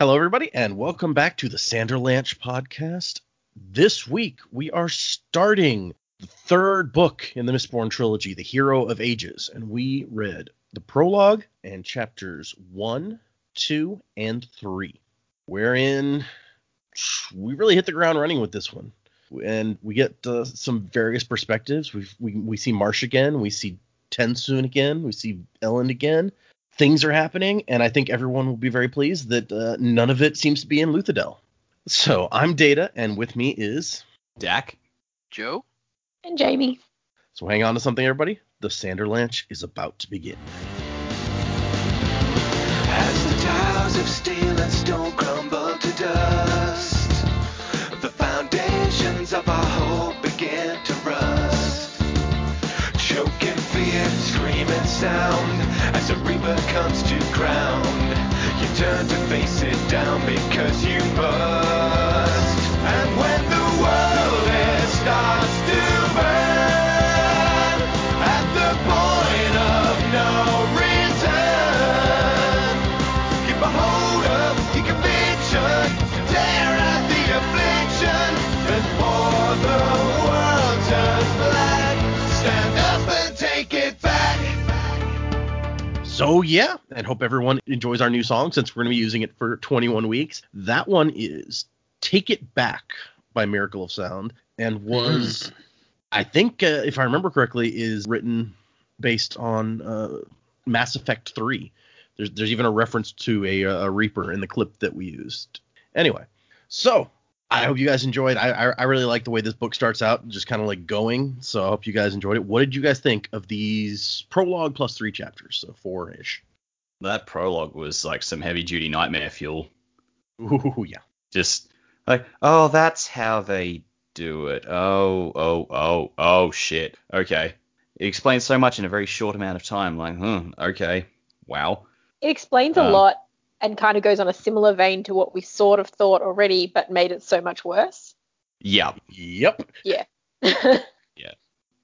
Hello, everybody, and welcome back to the Sanderlanche podcast. This week, we are starting the third book in the Mistborn trilogy, The Hero of Ages, and we read the prologue and chapters 1, 2, and 3, wherein we really hit the ground running with this one. And we get uh, some various perspectives. we we, we see Marsh again, we see TenSoon again, we see Elend again, things are happening, and I think everyone will be very pleased that uh, none of it seems to be in Luthadel. So I'm Data, and with me is Dac, Joe, and Jaymee. So hang on to something, everybody. The Sanderlanche is about to begin. As the towers of steel and stone crumble to dust, as comes to ground. You turn to face it down because you must. So yeah, and hope everyone enjoys our new song since we're going to be using it for 21 weeks. That one is "Take It Back" by Miracle of Sound, and was, I think, uh, if I remember correctly, is written based on uh, Mass Effect 3. There's there's even a reference to a, a Reaper in the clip that we used. Anyway, so I hope you guys enjoyed. I I, I really like the way this book starts out, just kind of like going. So I hope you guys enjoyed it. What did you guys think of these prologue plus three chapters, so four ish? that prologue was like some heavy duty nightmare fuel. Ooh yeah. Just like, oh, that's how they do it. Oh, oh, oh, oh, shit. Okay. It explains so much in a very short amount of time. Like, hmm, okay. Wow. It explains a Um, lot and kind of goes on a similar vein to what we sort of thought already, but made it so much worse. Yeah. Yep. Yeah. Yeah.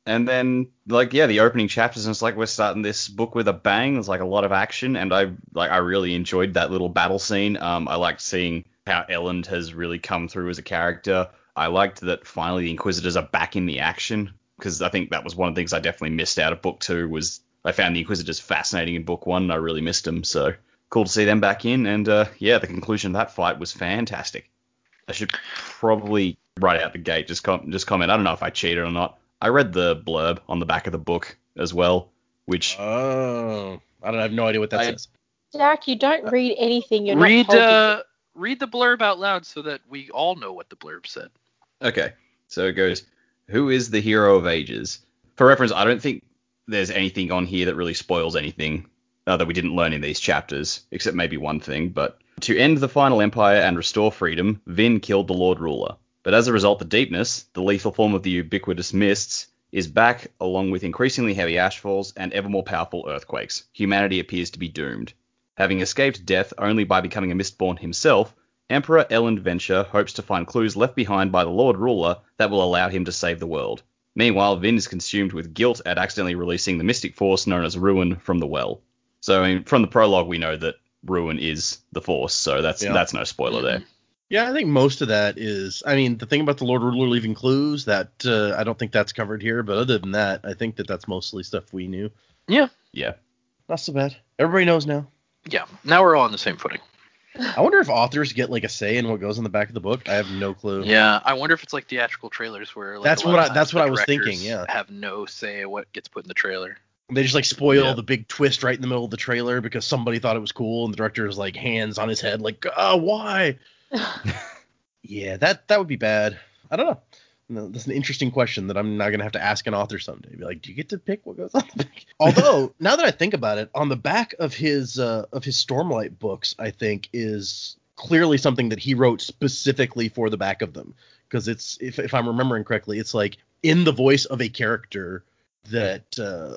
And then, like, yeah, the opening chapters, and it's like we're starting this book with a bang. There's like a lot of action, and I like I really enjoyed that little battle scene. Um, I liked seeing how Elend has really come through as a character. I liked that finally the Inquisitors are back in the action because I think that was one of the things I definitely missed out of book two. Was I found the Inquisitors fascinating in book one, and I really missed them. So cool to see them back in, and uh, yeah, the conclusion of that fight was fantastic. I should probably right out the gate just com- just comment. I don't know if I cheated or not. I read the blurb on the back of the book as well, which Oh, I don't I have no idea what that I- says. Jack, you don't read anything you're read not told to uh read the blurb out loud so that we all know what the blurb said. okay. So it goes, who is the hero of ages? For reference, I don't think there's anything on here that really spoils anything uh, that we didn't learn in these chapters, except maybe one thing. But to end the final empire and restore freedom, Vin killed the Lord Ruler. But as a result, the deepness, the lethal form of the ubiquitous mists, is back along with increasingly heavy ashfalls and ever more powerful earthquakes. Humanity appears to be doomed. Having escaped death only by becoming a Mistborn himself, Emperor Elend Venture hopes to find clues left behind by the Lord Ruler that will allow him to save the world. Meanwhile, Vin is consumed with guilt at accidentally releasing the mystic force known as Ruin from the well. So, I mean, from the prologue, we know that Ruin is the force, so that's Yeah. that's no spoiler there. Yeah, I think most of that is. I mean, the thing about the Lord Ruler leaving clues that uh, I don't think that's covered here, but other than that, I think that that's mostly stuff we knew. Yeah. Yeah. Not so bad. Everybody knows now. Yeah. Now we're all on the same footing. I wonder if authors get like a say in what goes in the back of the book. I have no clue. Yeah. I wonder if it's like theatrical trailers where like That's a lot what of I- that's what I was thinking, yeah. Have no say in what gets put in the trailer. They just like spoil Yeah. the big twist right in the middle of the trailer because somebody thought it was cool, and the director is like hands on his head, like, oh, why? Yeah, that that would be bad. I don't know. No, that's an interesting question that I'm not gonna have to ask an author someday. Be like, do you get to pick what goes on the back? Although, now that I think about it, on the back of his uh, of his Stormlight books, I think is clearly something that he wrote specifically for the back of them. Because it's if if I'm remembering correctly, it's like in the voice of a character that uh,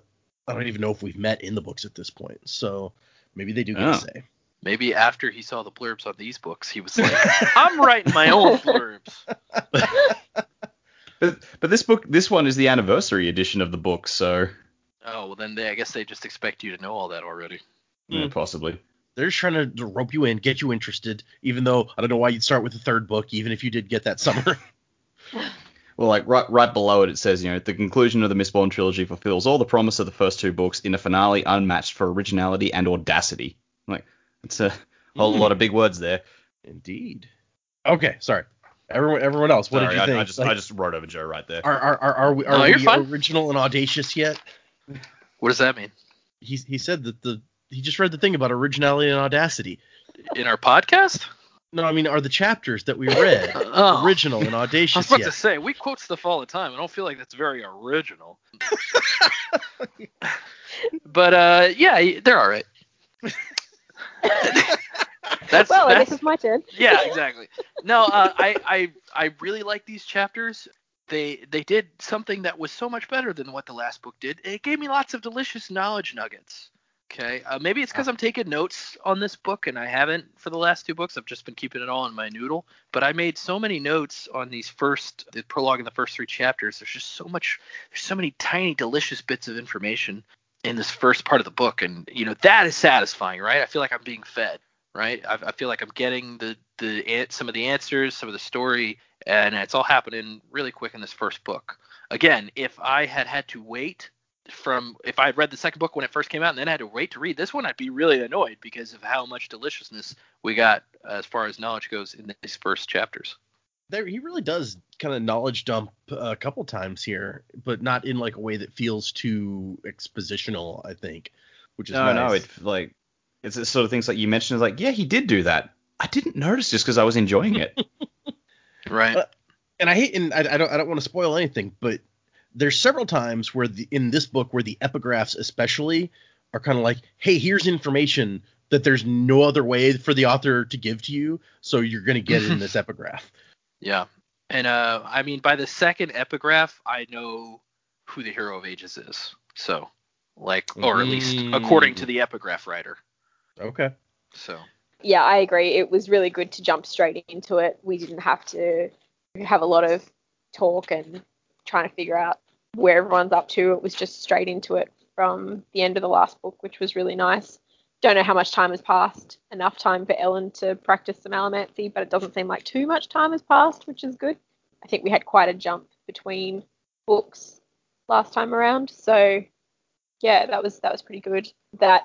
I don't even know if we've met in the books at this point. So maybe they do get Oh. a say. Maybe after he saw the blurbs on these books, he was like, I'm writing my own blurbs. But but this book, this one is the anniversary edition of the book, so Oh, well then they, I guess they just expect you to know all that already. yeah, Hmm. possibly. They're just trying to rope you in, get you interested. Even though I don't know why you'd start with the third book, even if you did get that summer. Well, like right right below it, it says, you know, the conclusion of the Mistborn trilogy fulfills all the promise of the first two books in a finale unmatched for originality and audacity. Like, it's a whole Mm. lot of big words there. Indeed. Okay, sorry. Everyone, everyone else, what Sorry, did you I, think? I just Like, I just wrote over Joe right there. are, are, are, are we, are No, we you're fine. original and audacious yet? What does that mean? He, he said that the he just read the thing about originality and audacity. In our podcast? No, I mean, are the chapters that we read Oh. original and audacious. I was audacious about yet? to say we quote stuff all the time. I don't feel like that's very original. but uh, yeah, they're all right. that's well, I that's guess it's my turn. yeah, exactly. No, uh, I I I really like these chapters. They they did something that was so much better than what the last book did. It gave me lots of delicious knowledge nuggets. Okay, uh, maybe it's because I'm taking notes on this book and I haven't for the last two books. I've just been keeping it all in my noodle. But I made so many notes on these first the prologue and the first three chapters. There's just so much. There's so many tiny delicious bits of information in this first part of the book, and you know that is satisfying, right? I feel like I'm being fed right? I, I feel like I'm getting the the some of the answers, some of the story, and it's all happening really quick in this first book. Again, if I had had to wait from if I had read the second book when it first came out and then I had to wait to read this one, I'd be really annoyed because of how much deliciousness we got as far as knowledge goes in these first chapters. there he really does kind of knowledge dump a couple times here, but not in like a way that feels too expositional. I think, which is No, no, it's like it's the sort of things like you mentioned. Is like, yeah, he did do that. I didn't notice just because I was enjoying it. Right. Uh, and I hate, and I, I don't, I don't want to spoil anything, but there's several times where the in this book where the epigraphs especially are kind of like, hey, here's information that there's no other way for the author to give to you, so you're gonna get it in this epigraph. Yeah. And uh I mean by the second epigraph I know who the hero of ages is. So like or at least Mm. according to the epigraph writer. Okay. So Yeah, I agree. It was really good to jump straight into it. We didn't have to have a lot of talk and trying to figure out where everyone's up to. It was just straight into it from the end of the last book, which was really nice. Don't know how much time has passed. Enough time for Elend to practice some allomancy, but it doesn't seem like too much time has passed, which is good. I think we had quite a jump between books last time around, so yeah, that was that was pretty good. That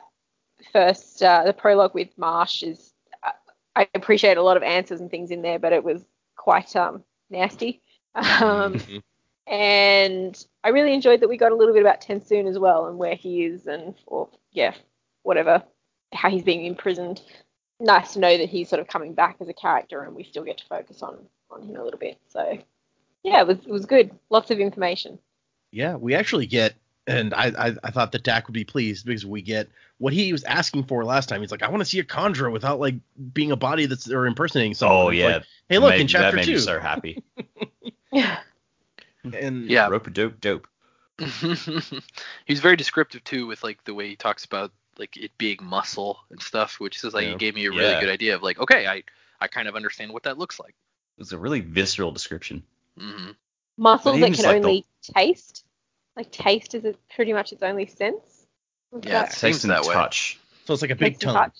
first uh, the prologue with Marsh is I- I appreciate a lot of answers and things in there, but it was quite um, nasty. Um, Mhm. And I really enjoyed that we got a little bit about TenSoon as well and where he is and or yeah, whatever, how he's being imprisoned. Nice to know that he's sort of coming back as a character and we still get to focus on on him a little bit. So yeah, it was it was good. Lots of information. Yeah, we actually get, and I, I, I thought that Dak would be pleased because we get what he was asking for last time. He's like, I want to see a conjurer without like being a body that's or impersonating someone. oh yeah. like, hey, look Made- in chapter that made two. me so happy. and yeah. Rope a dope dope. He's very descriptive too with like the way he talks about like it being muscle and stuff, which is like Yeah. he gave me a really Yeah. good idea of like, okay, I I kind of understand what that looks like. It was a really visceral description. hmm Muscles that can just, like, the- only taste. Like taste is it pretty much its only sense. What's Yeah, that? it seems Taste and that way. touch. so it's like a big Taste tongue. touch.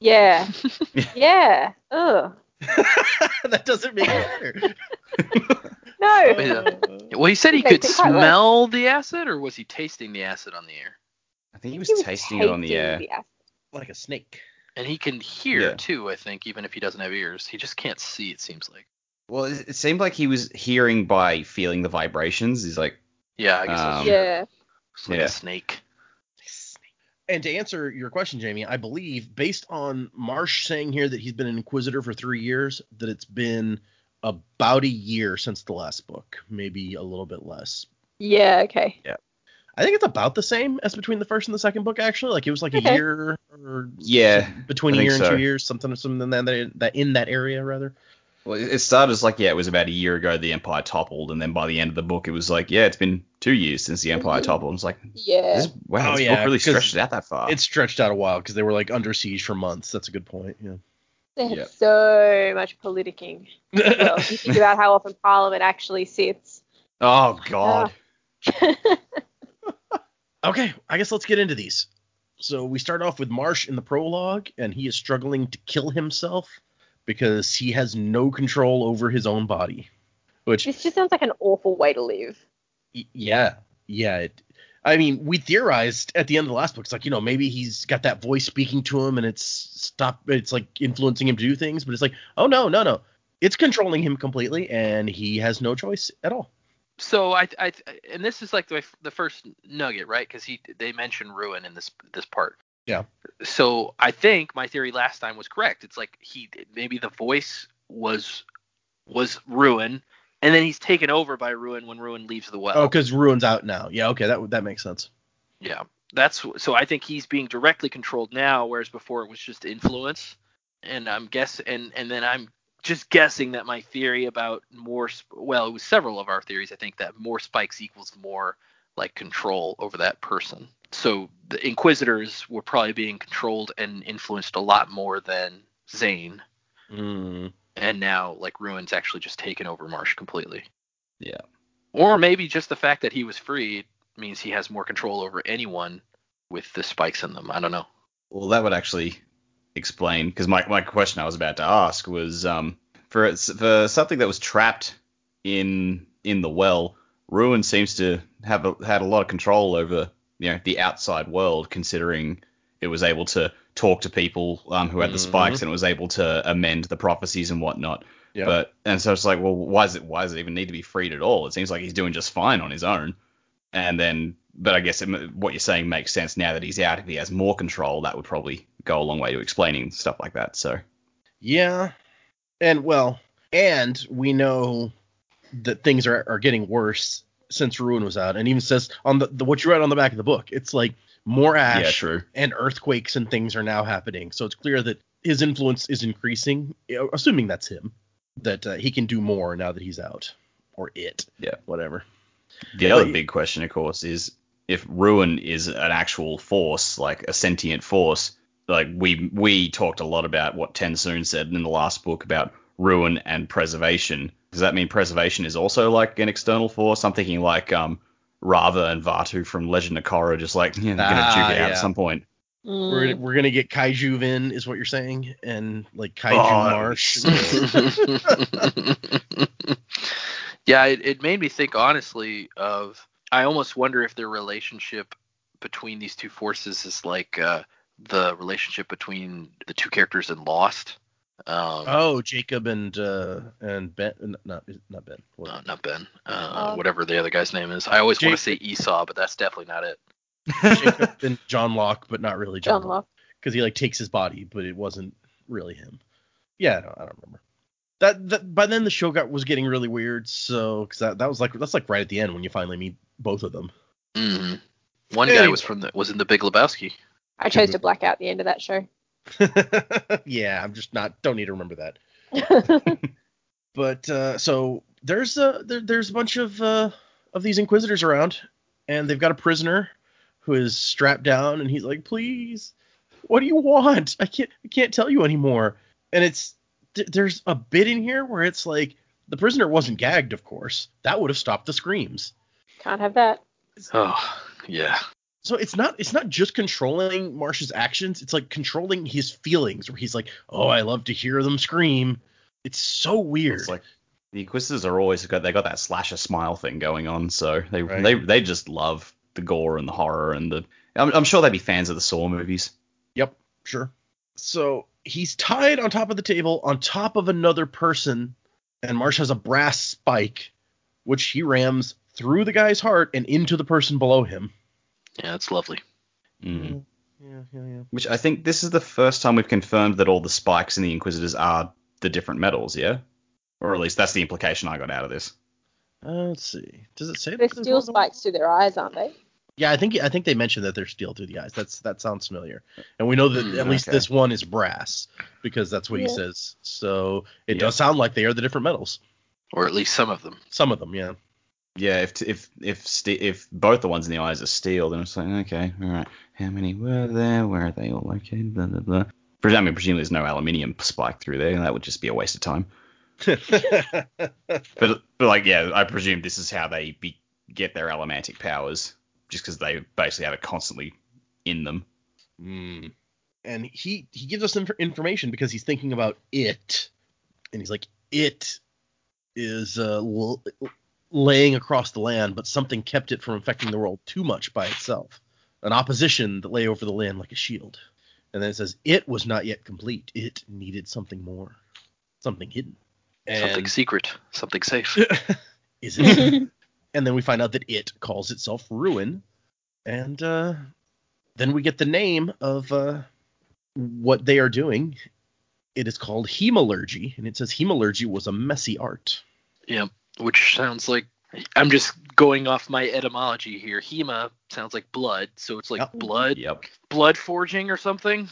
Yeah. yeah. Ugh. that doesn't make it fair. No. Yeah. Well, he said he It could it quite smell the acid, or was he tasting the acid on the air? I think he was, He was tasting it on the air. the like a snake. And he can hear Yeah. too, I think, even if he doesn't have ears. He just can't see. It seems like. Well, it, it seemed like he was hearing by feeling the vibrations. He's like, Yeah, I guess Um, yeah. it's like yeah. a snake. And to answer your question, Jaymee, I believe based on Marsh saying here that he's been an inquisitor for three years, that it's been about a year since the last book, maybe a little bit less. Yeah. Okay. Yeah. I think it's about the same as between the first and the second book, actually. Like it was like a year or Yeah, between a think year and so. two years, something something in that, that in that area rather. Well, it it started as like, yeah, it was about a year ago the Empire toppled, and then by the end of the book, it was like, yeah, it's been two years since the Empire Mhm. toppled. I was like, Yeah. this, wow, Oh, this yeah, book really 'cause stretched it out that far. It stretched out a while because they were like under siege for months. That's a good point. Yeah. They had Yep. so much politicking. Well, you think about how often Parliament actually sits. oh God. Okay, I guess let's get into these. So we start off with Marsh in the prologue, and he is struggling to kill himself because he has no control over his own body. Which, This just sounds like an awful way to live. y- yeah, yeah. It, I mean, we theorized at the end of the last book. It's like you know maybe he's got that voice speaking to him, and it's stop. It's like influencing him to do things. But it's like, oh no, no, no. It's controlling him completely, and he has no choice at all. So I, I, and this is like the, the first nugget, right? Because he, they mention ruin in this this part. Yeah. So I think my theory last time was correct. It's like he maybe the voice was was ruin, and then he's taken over by ruin when ruin leaves the well. Oh, because Ruin's out now. Yeah, okay, that that makes sense. Yeah, that's so. I think he's being directly controlled now, whereas before it was just influence. And I'm guess and and then I'm just guessing that my theory about more well, it was several of our theories. I think that more spikes equals more like control over that person. So the Inquisitors were probably being controlled and influenced a lot more than Zane, Mm. and now like Ruin's actually just taken over Marsh completely. Yeah. Or maybe just the fact that he was freed means he has more control over anyone with the spikes in them. I don't know. Well, that would actually explain because my, my question I was about to ask was um for for something that was trapped in in the well, Ruin seems to have a, had a lot of control over you know the outside world, considering it was able to talk to people um, who had the spikes and it was able to amend the prophecies and whatnot. Yeah. But and so it's like, well, why does it why does it even need to be freed at all? It seems like he's doing just fine on his own. And then, but I guess it, what you're saying makes sense now that he's out. If he has more control, that would probably go a long way to explaining stuff like that. So Yeah, and well, and we know that things are are getting worse since Ruin was out, and even says on the, the what you read on the back of the book, it's like more ash true. and earthquakes and things are now happening. So it's clear that his influence is increasing, assuming that's him, that uh, he can do more now that he's out, or it, Yeah. whatever. The other big question, of course, is if Ruin is an actual force, like a sentient force. Like we we talked a lot about what TenSoon said in the last book about Ruin and preservation. Does that mean preservation is also like an external force? I'm thinking like um Raava and Vaatu from Legend of Korra, just like yeah, they're gonna Ah, juke it out at some point. Mm. We're gonna, we're gonna get Kaiju in, is what you're saying, and like Kaiju Oh, Marsh. yeah, it, it made me think honestly of I almost wonder if the relationship between these two forces is like uh, the relationship between the two characters in Lost. Um, Oh, Jacob and uh and Ben, n- not not Ben. What- uh, not Ben. Uh, Oh. whatever the other guy's name is. I always want to say Esau, but that's definitely not it. Jacob and John Locke, but not really John, John Locke, Locke. because he like takes his body, but it wasn't really him. Yeah, no, I don't remember. That, that by then the show got was getting really weird, so because that, that was like that's like right at the end when you finally meet both of them. Mhm. One guy was from the was in the Big Lebowski. I chose to black out the end of that show. yeah, I'm just not don't need to remember that. But uh, so there's a there, there's a bunch of uh, of these inquisitors around, and they've got a prisoner who is strapped down, and he's like, "Please, what do you want? I can't I can't tell you anymore." And it's th- there's a bit in here where it's like the prisoner wasn't gagged, of course. That would have stopped the screams. Can't have that. Oh, yeah. So it's not it's not just controlling Marsh's actions, it's like controlling his feelings where he's like, "Oh, I love to hear them scream." It's so weird. It's like the Inquisitors are always got they got that slasher smile thing going on, so they Right. they they just love the gore and the horror and the. I'm, I'm sure they'd be fans of the Saw movies. Yep, sure. So he's tied on top of the table, on top of another person, and Marsh has a brass spike, which he rams through the guy's heart and into the person below him. Yeah, it's lovely. Mm. Yeah, yeah, yeah. Which I think this is the first time we've confirmed that all the spikes in the Inquisitors are the different metals, yeah? Or at least that's the implication I got out of this. Uh, let's see. Does it say They're steel more than one? spikes to their eyes, aren't they? Yeah, I think I think they mentioned that they're steel through the eyes. That's that sounds familiar, and we know that Hmm, at least okay. this one is brass because that's what he says. So it Yeah. does sound like they are the different metals. Or at least some of them. Some of them, yeah. Yeah, if if if ste- if both the ones in the eyes are steel, then it's like okay, all right. How many were there? Where are they all located? Blah blah blah. I mean, presumably there's no aluminium spike through there. That would just be a waste of time. But but like yeah, I presume this is how they be, get their allomantic powers, just because they basically have it constantly in them. Hmm. And he he gives us inf- information because he's thinking about it, and he's like, it is uh, l- laying across the land, but something kept it from affecting the world too much by itself. An opposition that lay over the land like a shield. And then it says it was not yet complete. It needed something more, something hidden. Something secret. Something safe. is it? and then we find out that it calls itself Ruin, and uh, then we get the name of uh, what they are doing. It is called hemalurgy, and it says hemalurgy was a messy art. Yeah, which sounds like I'm just going off my etymology here. Hema sounds like blood, so it's like Yep. blood, Yep. blood forging or something.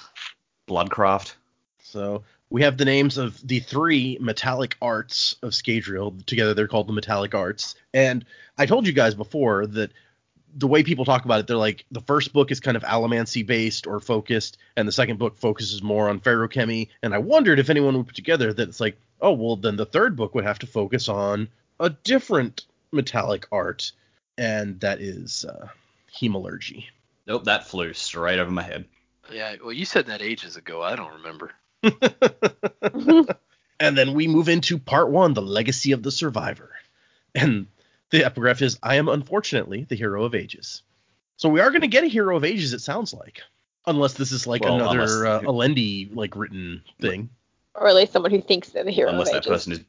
Bloodcraft. So we have the names of the three metallic arts of Scadrial. Together they're called the metallic arts. And I told you guys before that the way people talk about it, they're like the first book is kind of allomancy based or focused, and the second book focuses more on feruchemy. And I wondered if anyone would put together that it's like, oh well, then the third book would have to focus on a different metallic art, and that is uh, hemalurgy. Nope, that flew straight over my head. Yeah, well, you said that ages ago. I don't remember. and then we move into part one, the legacy of the survivor. And the epigraph is I am unfortunately the hero of ages. So we are going to get a hero of ages, it sounds like. Unless this is like Well, another uh, unless- Alendi like written thing. or at least someone who thinks they're the hero Unless of that ages. person is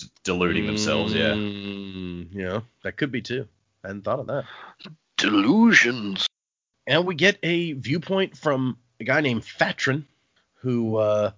d- deluding themselves, yeah. Mm, yeah, that could be too. I hadn't thought of that. Delusions. And we get a viewpoint from a guy named Fatren, who uh,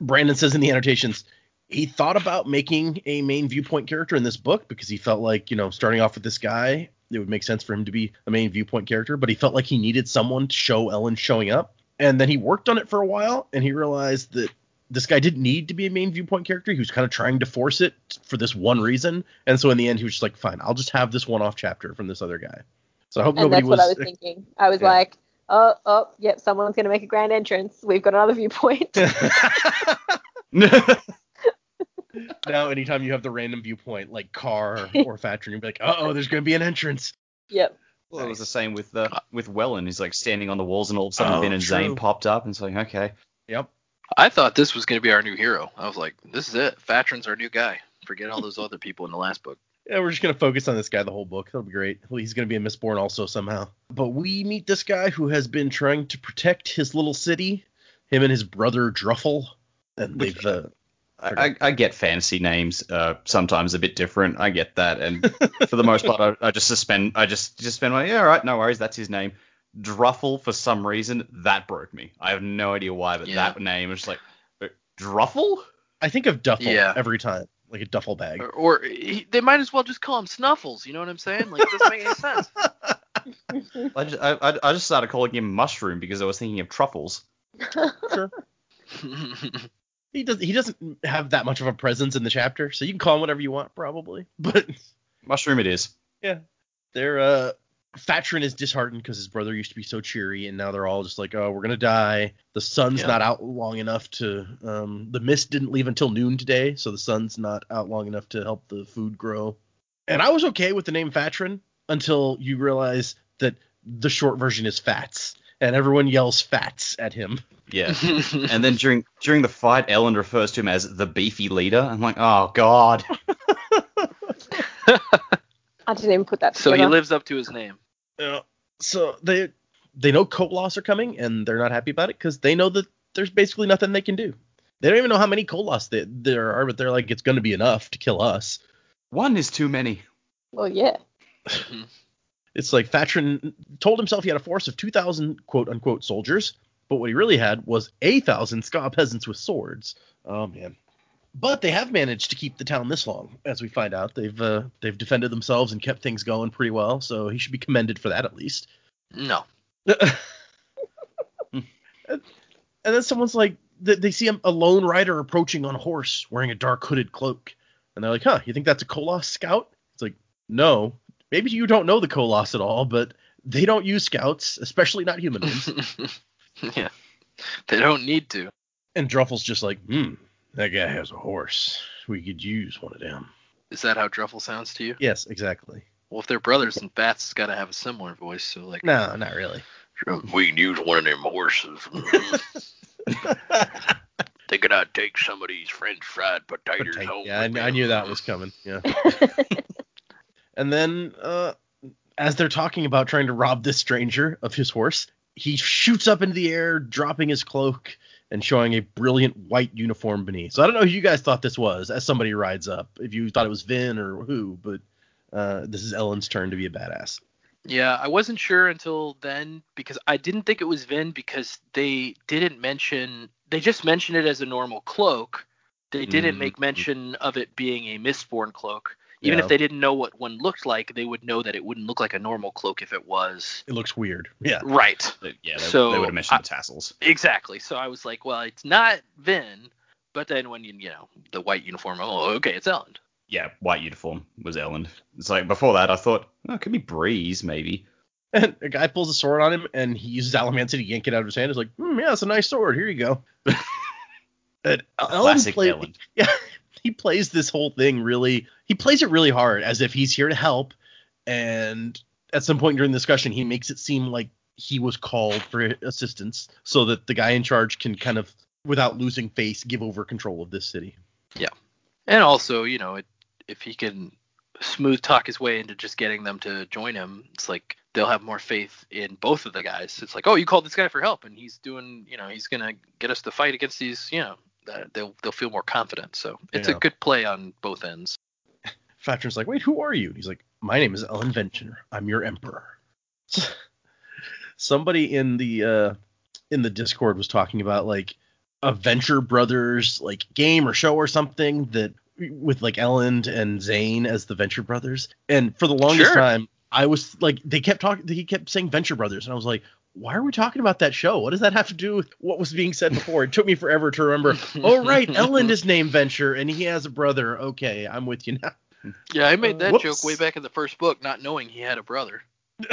Brandon says in the annotations he thought about making a main viewpoint character in this book because he felt like, you know, starting off with this guy, it would make sense for him to be a main viewpoint character, but he felt like he needed someone to show Elend showing up. And then he worked on it for a while and he realized that this guy didn't need to be a main viewpoint character. He was kind of trying to force it for this one reason. And so in the end, he was just like, fine, I'll just have this one off chapter from this other guy. So I hope and nobody that's was. what I was thinking. I was Yeah. like, oh, oh, yep, someone's going to make a grand entrance. We've got another viewpoint. now, anytime you have the random viewpoint like car or factory, you'll be like, uh oh, there's going to be an entrance. yep. Well, it was the same with the with Wellen. He's like standing on the walls, and all of a sudden Oh, Ben and true. Zane popped up, and it's like, okay, Yep. I thought this was going to be our new hero. I was like, this is it. Fatren's our new guy. Forget all those other people in the last book. Yeah, we're just going to focus on this guy the whole book. That'll be great. Well, he's going to be a Mistborn also somehow. But we meet this guy who has been trying to protect his little city, him and his brother Druffel. And they've. Uh, I, I, I get fantasy names uh, sometimes a bit different. I get that, and for the most part, I, I just suspend. I just just spend my yeah, all right, no worries. That's his name. Druffel for some reason that broke me. I have no idea why, but Yeah. that name is just like uh, Druffel. I think of Duffel Yeah. every time, like a duffel bag. Or, or he, they might as well just call him Snuffles. You know what I'm saying? Like, it doesn't make any sense. I just I, I, I just started calling him Mushroom because I was thinking of truffles. Sure. He does. He doesn't have that much of a presence in the chapter, so you can call him whatever you want, probably. But Mushroom it is. Yeah. They're uh Fatren is disheartened because his brother used to be so cheery, and now they're all just like, "Oh, we're gonna die." The sun's Yeah. not out long enough to. Um, the mist didn't leave until noon today, so the sun's not out long enough to help the food grow. And I was okay with the name Fatren until you realize that the short version is Fats, and everyone yells Fats at him. Yeah. and then during during the fight, Elend refers to him as the beefy leader. I'm like, oh god. I didn't even put that so he lives up to his name. Yeah. So they they know Koloss are coming, and they're not happy about it because they know that there's basically nothing they can do. They don't even know how many Koloss they, there are, but they're like, it's going to be enough to kill us. One is too many. well, yeah. It's like Fatren told himself he had a force of 2,000 quote unquote soldiers, but what he really had was a thousand Ska peasants with swords. Oh man. But they have managed to keep the town this long, as we find out. They've uh, they've defended themselves and kept things going pretty well, so he should be commended for that at least. No. and, then someone's like, they, they see a, lone rider approaching on a horse wearing a dark hooded cloak, and they're like, "Huh, you think that's a Koloss scout?" It's like, no, maybe you don't know the Koloss at all, but they don't use scouts, especially not human ones. yeah. They don't need to. and Druffel's just like, hmm, that guy has a horse. We could use one of them. Is that how Druffel sounds to you? Yes, exactly. Well, if they're brothers, then Bats has got to have a similar voice. So like, No, not really. We can use one of them horses. Thinking I'd take some of these French fried potatoes Potato- home. yeah, I, with. I knew that was coming. Yeah. And then, uh, as they're talking about trying to rob this stranger of his horse, he shoots up into the air, dropping his cloak and showing a brilliant white uniform beneath. So I don't know who you guys thought this was as somebody rides up. If you thought it was Vin or who, but uh, this is Elend's turn to be a badass. Yeah, I wasn't sure until then because I didn't think it was Vin because they didn't mention they just mentioned it as a normal cloak. They didn't Mhm. make mention of it being a Mistborn cloak. Even Yeah. if they didn't know what one looked like, they would know that it wouldn't look like a normal cloak if it was. It looks weird. Yeah. Right. Yeah, they, So, they would have mentioned I- the tassels. Exactly. So I was like, well, it's not Vin, but then when you you know the white uniform, oh, okay, it's Elend. Yeah, white uniform was Elend. It's like before that, I thought, oh, it could be Breeze maybe. And a guy pulls a sword on him and he uses Allomancy to yank it out of his hand. He's like, hmm, yeah, it's a nice sword. Here you go. and Elend Classic play- Elend. Yeah, he plays this whole thing really. He plays it really hard, as if he's here to help. And at some point during the discussion, he makes it seem like he was called for assistance, so that the guy in charge can kind of, without losing face, give over control of this city. Yeah. And also, you know, it, if he can smooth talk his way into just getting them to join him, it's like they'll have more faith in both of the guys. It's like, oh, you called this guy for help, and he's doing, you know, he's gonna get us to fight against these, you know, they'll they'll feel more confident. So it's Yeah. a good play on both ends. Fatren's like, wait, who are you? And He's like, my name is Elend Venture. I'm your emperor. Somebody in the uh, in the Discord was talking about like a Venture Brothers like game or show or something that with like Elend and Zane as the Venture Brothers. And for the longest Sure. time, I was like, they kept talking. He kept saying Venture Brothers, and I was like. Why are we talking about that show? What does that have to do with what was being said before? It took me forever to remember. oh, right, Elend is named Venture, and he has a brother. Okay, I'm with you now. Yeah, I made that Whoops. joke way back in the first book, not knowing he had a brother.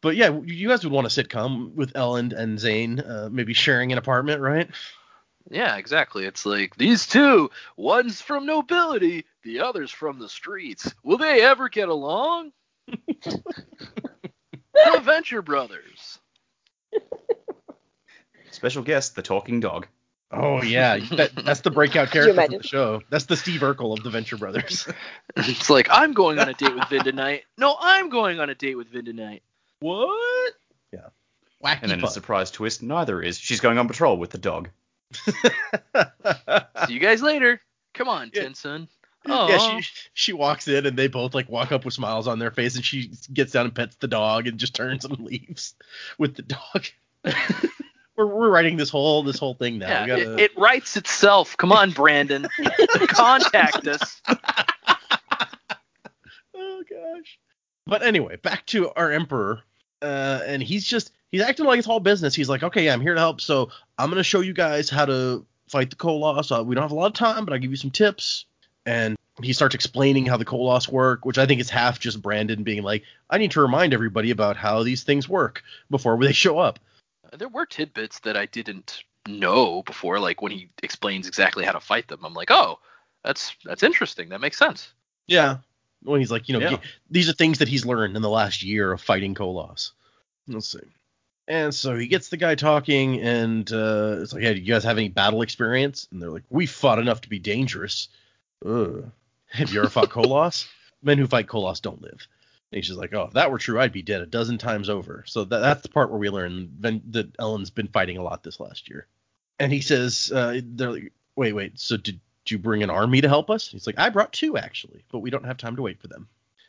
but yeah, you guys would want a sitcom with Elend and Zane, uh, maybe sharing an apartment, right? Yeah, exactly. It's like these two, one's from nobility, the other's from the streets. Will they ever get along? the Venture Brothers. Special guest, the talking dog. Oh yeah, that, that's the breakout character of the show. That's the Steve Urkel of the Venture Brothers. It's like I'm going on a date with Vin tonight. No, I'm going on a date with Vin tonight. what? Yeah, wacky And then a fun. surprise twist, neither is. She's going on patrol with the dog. See you guys later. Come on, Yeah. TenSoon. Oh, yeah, she she walks in and they both like walk up with smiles on their face, and she gets down and pets the dog and just turns and leaves with the dog. We're we're writing this whole this whole thing now. yeah, gotta, it, it writes itself. Come on, Brandon. Contact us. oh gosh. But anyway, back to our emperor. Uh, and he's just he's acting like it's all business. He's like, okay, I'm here to help, so I'm gonna show you guys how to fight the Koloss. Uh, we don't have a lot of time, but I'll give you some tips. And he starts explaining how the Koloss work, which I think is half just Brandon being like, I need to remind everybody about how these things work before they show up. There were tidbits that I didn't know before, like when he explains exactly how to fight them. I'm like, oh, that's that's interesting. That makes sense. Yeah. When he's like, you know, Yeah. ge- these are things that he's learned in the last year of fighting Koloss. Let's see. And so he gets the guy talking, and uh, it's like, hey, do you guys have any battle experience? And they're like, we fought enough to be dangerous. Ugh. Have you ever fought Koloss? Men who fight Koloss don't live. And he's just like, oh, if that were true, I'd be dead a dozen times over. So that, that's the part where we learn that Elend's been fighting a lot this last year. And he says, uh, they're like, wait, wait, so did you bring an army to help us? He's like, I brought two actually, but we don't have time to wait for them.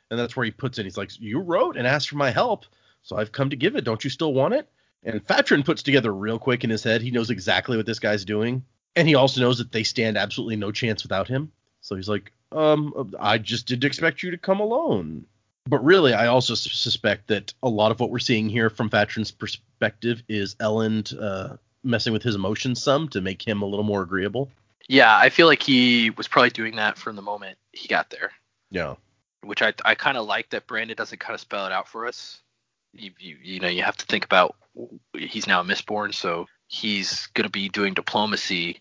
And that's where he puts in. He's like, you wrote and asked for my help, so I've come to give it. Don't you still want it? And Fatren puts together real quick in his head. He knows exactly what this guy's doing, and he also knows that they stand absolutely no chance without him. So he's like, um, I just didn't expect you to come alone. But really, I also suspect that a lot of what we're seeing here from Fatren's perspective is Elend uh, messing with his emotions some to make him a little more agreeable. Yeah, I feel like he was probably doing that from the moment he got there, Yeah. which I I kind of like that Brandon doesn't kind of spell it out for us. You, you you know you have to think about he's now a Mistborn, so he's going to be doing diplomacy,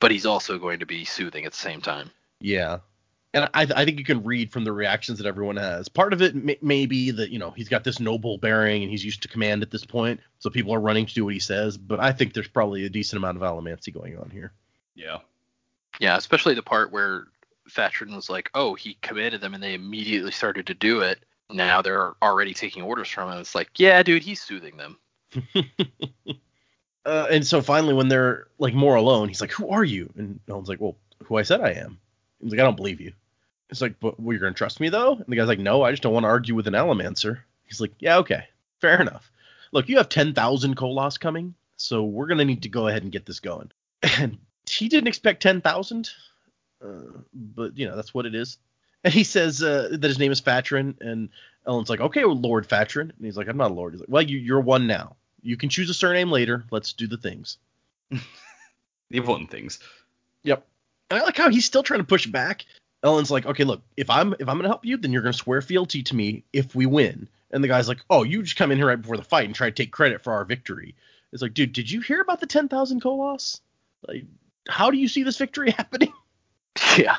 but he's also going to be soothing at the same time. Yeah. And I, I think you can read from the reactions that everyone has. Part of it may, may be that you know he's got this noble bearing and he's used to command at this point, so people are running to do what he says. But I think there's probably a decent amount of allomancy going on here. Yeah. Yeah, especially the part where Fatren was like, "Oh, he commanded them, and they immediately started to do it." Now they're already taking orders from him. It's like, yeah, dude, he's soothing them. uh, and so finally, when they're like more alone, he's like, "Who are you?" And Elend's like, "Well, who I said I am." He's like, "I don't believe you." It's like, "But well, you're gonna trust me though?" And the guy's like, "No, I just don't want to argue with an Allomancer." He's like, "Yeah, okay, fair enough. Look, you have ten thousand Koloss coming, so we're gonna need to go ahead and get this going." And he didn't expect ten thousand, uh, but you know that's what it is. And he says uh, that his name is Fatren, and Elend's like, "Okay, well, Lord Fatren," and he's like, "I'm not a lord." He's like, "Well, you, you're one now. You can choose a surname later. Let's do the things." The important things. Yep. And I like how he's still trying to push back. Elend's like, okay, look, if I'm if I'm gonna help you, then you're gonna swear fealty to me if we win. And the guy's like, oh, you just come in here right before the fight and try to take credit for our victory. It's like, dude, did you hear about the ten thousand Koloss? Like, how do you see this victory happening? Yeah.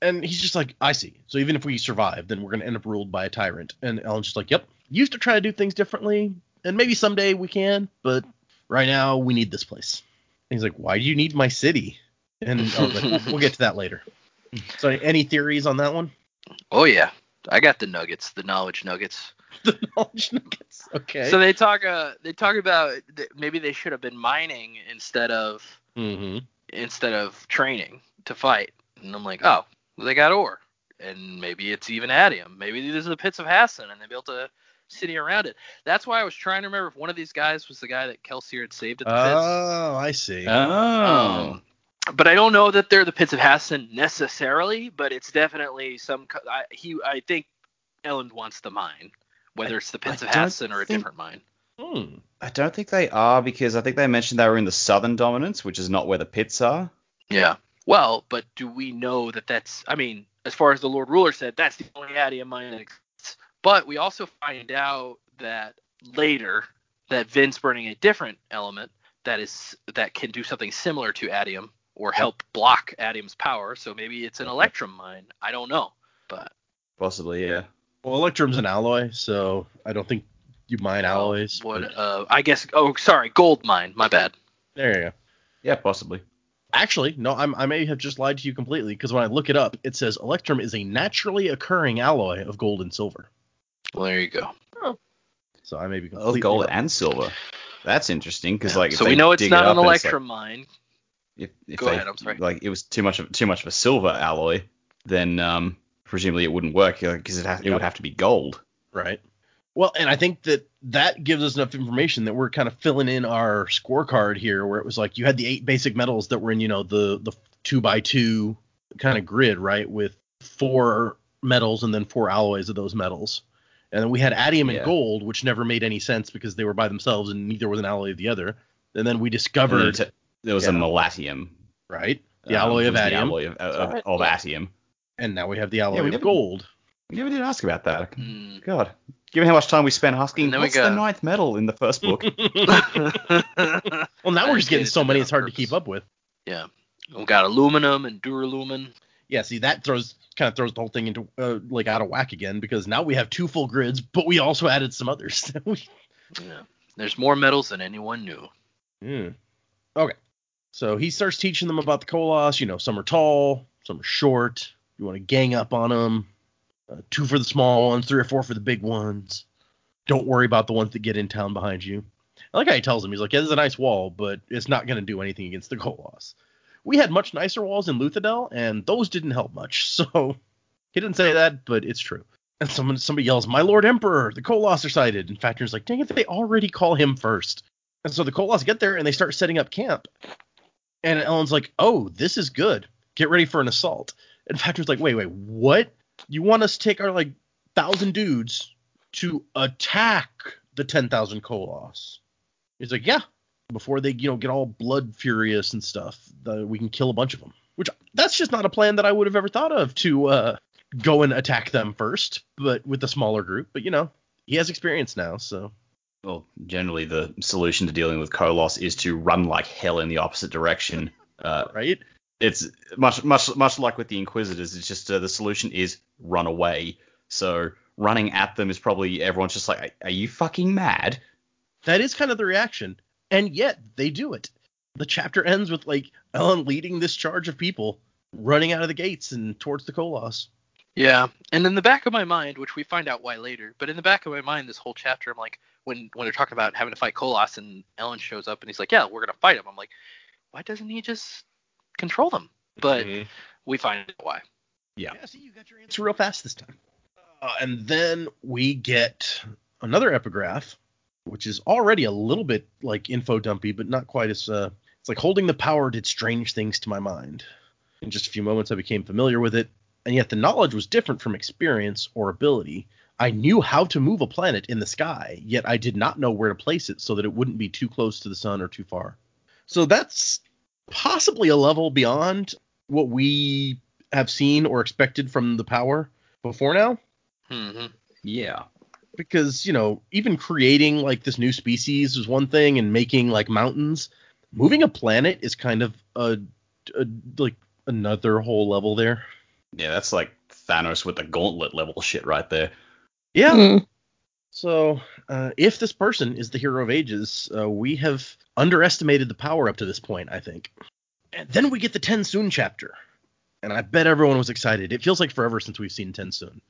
And he's just like, I see. So even if we survive, then we're gonna end up ruled by a tyrant. And Elend's just like, yep, used to try to do things differently, and maybe someday we can, but right now we need this place. And he's like, why do you need my city? And I was like, we'll get to that later. So any theories on that one? Oh yeah. I got the nuggets, the knowledge nuggets. the knowledge nuggets. Okay. So they talk uh they talk about that maybe they should have been mining instead of mm-hmm. instead of training to fight. And I'm like, oh, well, they got ore, and maybe it's even atium. Maybe these are the pits of Hathsin, and they built a city around it. That's why I was trying to remember if one of these guys was the guy that Kelsier had saved at the pits. Oh, I see. Oh. Um, but I don't know that they're the pits of Hathsin necessarily, but it's definitely some. I, he, I think Elend wants the mine, whether it's the pits I of don't Hathsin or a think- different mine. Hmm. I don't think they are because I think they mentioned they were in the southern dominance, which is not where the pits are. Yeah. Well, but do we know that that's? I mean, as far as the Lord Ruler said, that's the only atium mine that exists. But we also find out that later that Vin's burning a different element that is that can do something similar to atium or help block atium's power. So maybe it's an electrum mine. I don't know, but Possibly, yeah. Well, Electrum's an alloy, so I don't think you mine alloys. What? but- Uh, I guess. Oh, sorry, gold mine. My bad. There you go. Yeah, possibly. Actually, no, I'm, I may have just lied to you completely because when I look it up, it says Electrum is a naturally occurring alloy of gold and silver. Well, there you go. Oh. So I may be Oh, gold wrong. and silver. That's interesting because Yeah. like so we know it's dig not it an and it's, like, electrum mine. If, if Go they, ahead, I'm sorry. Like it was too much of too much of a silver alloy, then um, presumably it wouldn't work because it ha- it Yep. would have to be gold. Right. Well, and I think that that gives us enough information that we're kind of filling in our scorecard here, where it was like you had the eight basic metals that were in, you know, the the two by two kind of grid, right, with four metals and then four alloys of those metals, and then we had atium and Yeah. gold, which never made any sense because they were by themselves and neither was an alloy of the other. And then we And discovered, there was a Yeah. malatium. right, the um, alloy of was the alloy of, of, right, of yeah. atium. and now we have the alloy Yeah, we of gold. We never did ask about that. Mm. God, given how much time we spent asking, And then we what's the ninth metal in the first book? Well, now I we're just getting so many it's on hard to keep up with. yeah. we've got aluminum and duralumin. Yeah, see that throws kind of throws the whole thing into uh, like out of whack again because now we have two full grids, but we also added some others. Yeah. There's more metals than anyone knew. Hmm. Okay, so he starts teaching them about the Koloss. You know, some are tall, some are short. You want to gang up on them. Uh, two for the small ones, three or four for the big ones. Don't worry about the ones that get in town behind you. I like how he tells them. He's like, yeah, this is a nice wall, but it's not going to do anything against the Koloss. We had much nicer walls in Luthadel, and those didn't help much. So he didn't say that, but it's true. And someone somebody yells, "My Lord Emperor, the Koloss are sighted." And Factor's like, "Dang it, they already call him first. And so the Koloss get there and they start setting up camp. And Elend's like, "Oh, this is good. Get ready for an assault." And Factor's like, "Wait, wait, what? You want us to take our like thousand dudes to attack the ten thousand Koloss?" He's like, "Yeah." Before they, you know, get all blood furious and stuff, the, we can kill a bunch of them. Which that's just not a plan that I would have ever thought of to uh, go and attack them first, but with a smaller group. But you know, he has experience now, so well, generally the solution to dealing with Koloss is to run like hell in the opposite direction. Uh, right? it's much much much like with the Inquisitors. It's just uh, the solution is run away. So running at them is probably everyone's just like, are you fucking mad? That is kind of the reaction, and yet they do it. The chapter ends with like Elend leading this charge of people running out of the gates and towards the Koloss. Yeah, and in the back of my mind, which we find out why later, but in the back of my mind, this whole chapter, I'm like, when when they're talking about having to fight Koloss, and Elend shows up and he's like, yeah, we're gonna fight him. I'm like, why doesn't he just control them? But we find out why. Yeah. Yeah, see, you got your answer real fast this time. Uh, and then we get another epigraph, which is already a little bit like info dumpy, but not quite as. Uh, it's like holding the power did strange things to my mind. In just a few moments, I became familiar with it, and yet the knowledge was different from experience or ability. I knew how to move a planet in the sky, yet I did not know where to place it so that it wouldn't be too close to the sun or too far. So that's possibly a level beyond what we have seen or expected from the power before now hmm Yeah. because you know even creating like this new species is one thing and making like mountains moving a planet is kind of a, a like another whole level there Yeah, that's like Thanos with the gauntlet level shit right there. yeah Mm. so uh, if this person is the hero of ages uh, we have underestimated the power up to this point i think and then we get the Ten TenSoon chapter and i bet everyone was excited it feels like forever since we've seen Ten TenSoon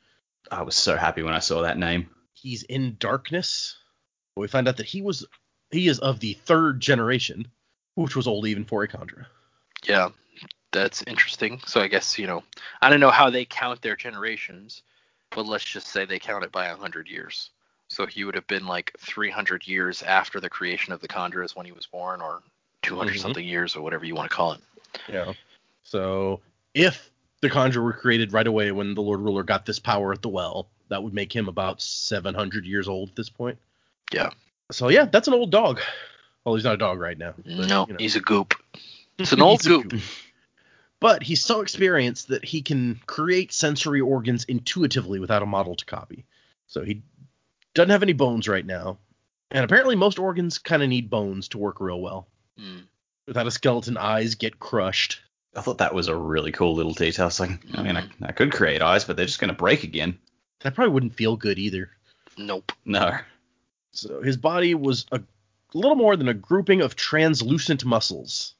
I was so happy when I saw that name. he's in darkness. But we find out that he was he is of the third generation, which was old even for a Kandra. Yeah, that's interesting. So I guess you know, I don't know how they count their generations, but let's just say they count it by hundred years. So he would have been like 300 years after the creation of the Kandras when he was born, or 200 Mhm. something years, or whatever you want to call it. Yeah. So if the Kandra were created right away when the Lord Ruler got this power at the well, that would make him about 700 years old at this point. Yeah. So yeah, that's an old dog. Well, he's not a dog right now. but, no, you know. he's a goop. It's an old a goop. But he's so experienced that he can create sensory organs intuitively without a model to copy. So he doesn't have any bones right now. And apparently most organs kind of need bones to work real well. Hmm. Without a skeleton, eyes get crushed. I thought that was a really cool little detail. It's like, I mean, I, I could create eyes, but they're just going to break again. That probably wouldn't feel good either. Nope. No. So his body was a little more than a grouping of translucent muscles,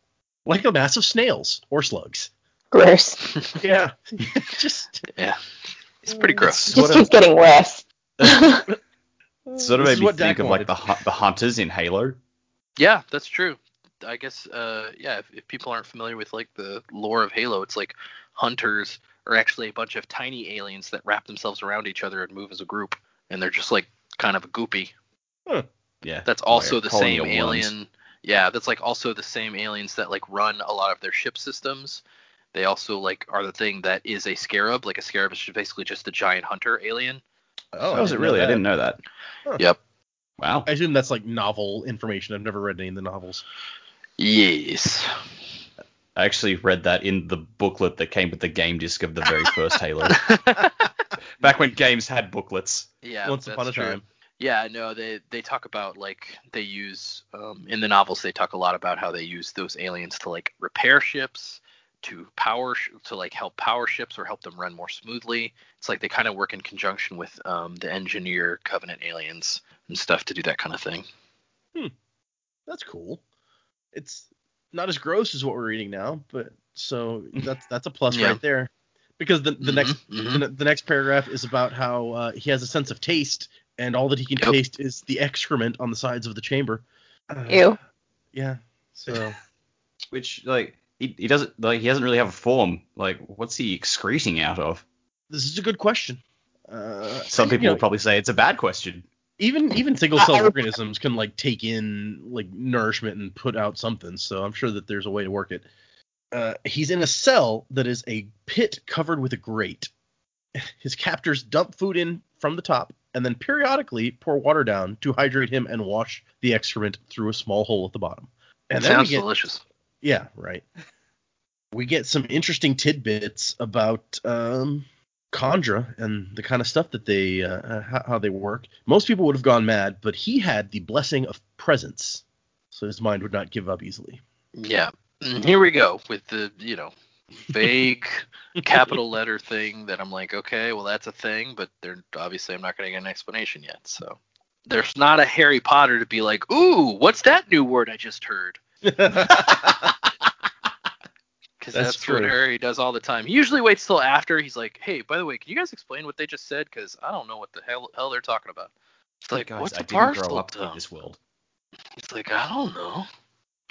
like a mass of snails or slugs. Gross. Yeah, just Yeah. It's pretty gross. It just keeps getting worse. Sort of This made me think Dac of like the hu- the hunters in Halo. Yeah, that's true. I guess, uh, yeah, if, if people aren't familiar with like the lore of Halo, it's like hunters are actually a bunch of tiny aliens that wrap themselves around each other and move as a group, and they're just like kind of a goopy. Yeah. That's also the same of worms. alien. Yeah, that's like also the same aliens that like run a lot of their ship systems. They also like are the thing that is a scarab. Like a scarab is basically just a giant hunter alien. oh, Oh, is it really? I didn't know that. Yep. Wow. I assume that's like novel information. I've never read any of the novels. Yes. I actually read that in the booklet that came with the game disc of the very first Halo. Back when games had booklets. Yeah. Once upon a true. time. Yeah, no, they they talk about like they use um, in the novels they talk a lot about how they use those aliens to like repair ships, to power sh- to like help power ships or help them run more smoothly. It's like they kind of work in conjunction with um, the engineer covenant aliens and stuff to do that kind of thing. Hmm, that's cool. It's not as gross as what we're reading now, but so that's that's a plus Yeah. right there. Because the the Mhm, next mhm. the, the next paragraph is about how uh, he has a sense of taste, and all that he can Yep. taste is the excrement on the sides of the chamber. Uh, Ew. Yeah. So Which like he, he doesn't like he doesn't really have a form. Like what's he excreting out of? this is a good question. Uh, Some you people know, will probably say it's a bad question. even even single cell organisms can like take in like nourishment and put out something so i'm sure that there's a way to work it uh, he's in a cell that is a pit covered with a grate his captors dump food in from the top and then periodically pour water down to hydrate him and wash the excrement through a small hole at the bottom and then sounds get delicious. yeah, right. We get some interesting tidbits about um, Kandra and the kind of stuff that they, uh, how, how they work. Most people would have gone mad, but he had the blessing of presence, so his mind would not give up easily. Yeah. Here we go with the you know vague capital letter thing that I'm like, okay, well that's a thing, but they're obviously I'm not going to get an explanation yet. So there's not a Harry Potter to be like, ooh, what's that new word I just heard? Because That's that's, what. Harry does all the time. He usually waits till after. He's like, hey, by the way, can you guys explain what they just said? Because I don't know what the hell, hell they're talking about. It's like, Guys, what's I a didn't grow parcel up in this world. He's like, I don't know.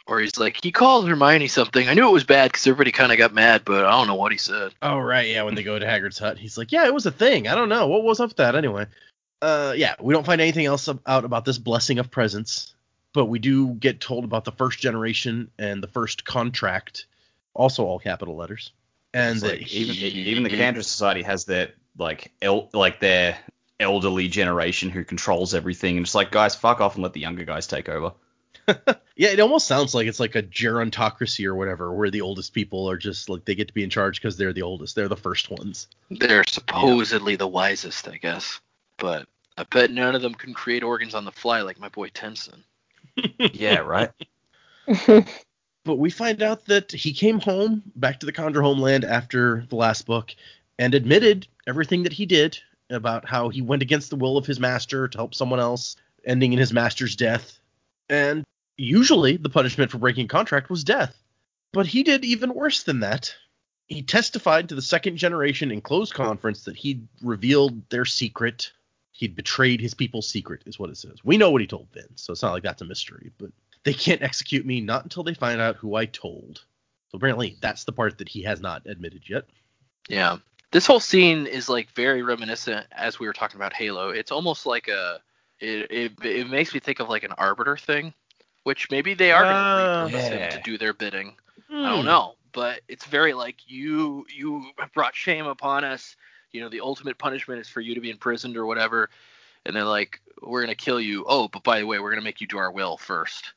Or he's like, he called Hermione something. I knew it was bad because everybody kind of got mad, but I don't know what he said. Oh right, yeah. When they go to Hagrid's hut, he's like, "Yeah, it was a thing. I don't know what was up with that anyway." Uh, yeah, we don't find anything else out about this blessing of presence, but we do get told about the first generation and the first contract, also all capital letters, and It's that like, even he- even the Kandra Society has their like el- like their elderly generation who controls everything, and it's like guys, fuck off and let the younger guys take over. yeah, it almost sounds like it's like a gerontocracy or whatever, where the oldest people are just like they get to be in charge because they're the oldest, they're the first ones. They're supposedly the wisest, I guess. But I bet none of them can create organs on the fly like my boy TenSoon. yeah, right. But we find out that he came home back to the Kandra homeland after the last book and admitted everything that he did about how he went against the will of his master to help someone else, ending in his master's death. And usually the punishment for breaking contract was death. But he did even worse than that. He testified to the second generation in closed conference that he'd revealed their secret. He'd betrayed his people's secret, is what it says. We know what he told Vince, so it's not like that's a mystery, but they can't execute me not until they find out who I told. So apparently that's the part that he has not admitted yet. Yeah. This whole scene is like very reminiscent as we were talking about Halo. It's almost like a it it, it makes me think of like an arbiter thing, which maybe they are going to repurpose him yeah. to do their bidding. I Hmm. don't know, but it's very like you you have brought shame upon us. You know, the ultimate punishment is for you to be imprisoned or whatever. And they're like, we're gonna kill you. Oh, but by the way, we're gonna make you do our will first.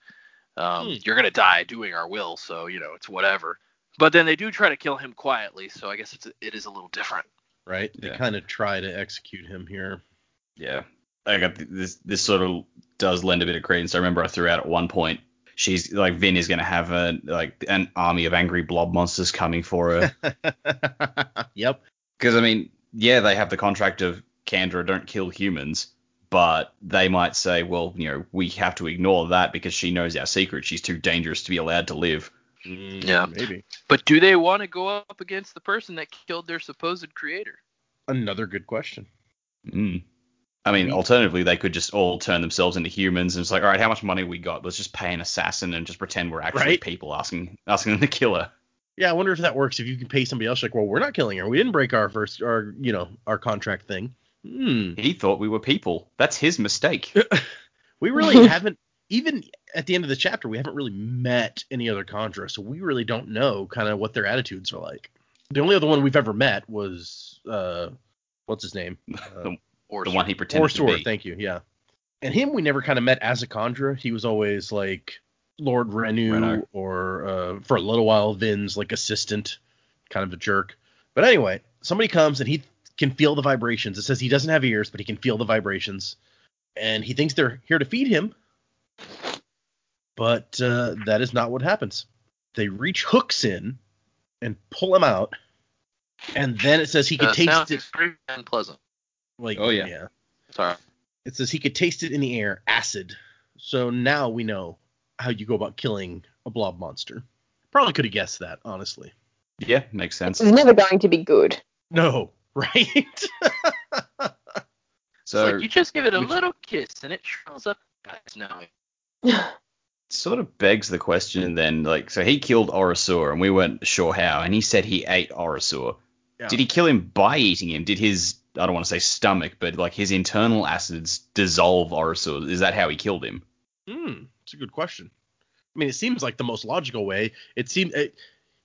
Um, Hmm. You're gonna die doing our will, so you know it's whatever. But then they do try to kill him quietly, so I guess it's it is a little different. Right? They Yeah. kind of try to execute him here. Yeah, I got this. This sort of does lend a bit of credence. I remember I threw out at one point. She's like Vin is gonna have a like an army of angry blob monsters coming for her. yep. Because I mean, yeah, they have the contract of Kandra don't kill humans, but they might say, well, you know, we have to ignore that because she knows our secret. She's too dangerous to be allowed to live. Mm, Yeah. Maybe. But do they want to go up against the person that killed their supposed creator? Another good question. Mm. I mean, alternatively, they could just all turn themselves into humans and it's like, all right, how much money we got? Let's just pay an assassin and just pretend we're actually Right. people asking asking them to kill her. Yeah, I wonder if that works. If you can pay somebody else, like, well, we're not killing her. We didn't break our first, our, you know, our contract thing. Hmm. He thought we were people. That's his mistake. We really haven't, even at the end of the chapter, we haven't really met any other Kandra, so we really don't know kind of what their attitudes are like. The only other one we've ever met was, uh, what's his name? Uh, Or the one he pretended to OreSeur, be. thank you, yeah. And him, we never kind of met as a Kandra. He was always like Lord Renoux, Renoux. or uh, for a little while, Vin's like assistant, kind of a jerk. But anyway, somebody comes and he can feel the vibrations. It says he doesn't have ears, but he can feel the vibrations, and he thinks they're here to feed him. But uh, that is not what happens. They reach hooks in and pull him out, and then it says he can uh, taste sounds it. pretty unpleasant. Like, Oh, yeah. yeah. Sorry. It says he could taste it in the air, acid. So now we know how you go about killing a blob monster. Probably could have guessed that, honestly. Yeah, makes sense. It's never going to be good. No, right? So like you just give it a which- little kiss and it shrivels up. Guys, now sort of begs the question then, like, so he killed OreSeur and we weren't sure how, and he said he ate OreSeur. Yeah. Did he kill him by eating him? Did his I don't want to say stomach, but like his internal acids dissolve OreSeur? Is that how he killed him? Hmm, it's a good question. I mean, it seems like the most logical way. It seems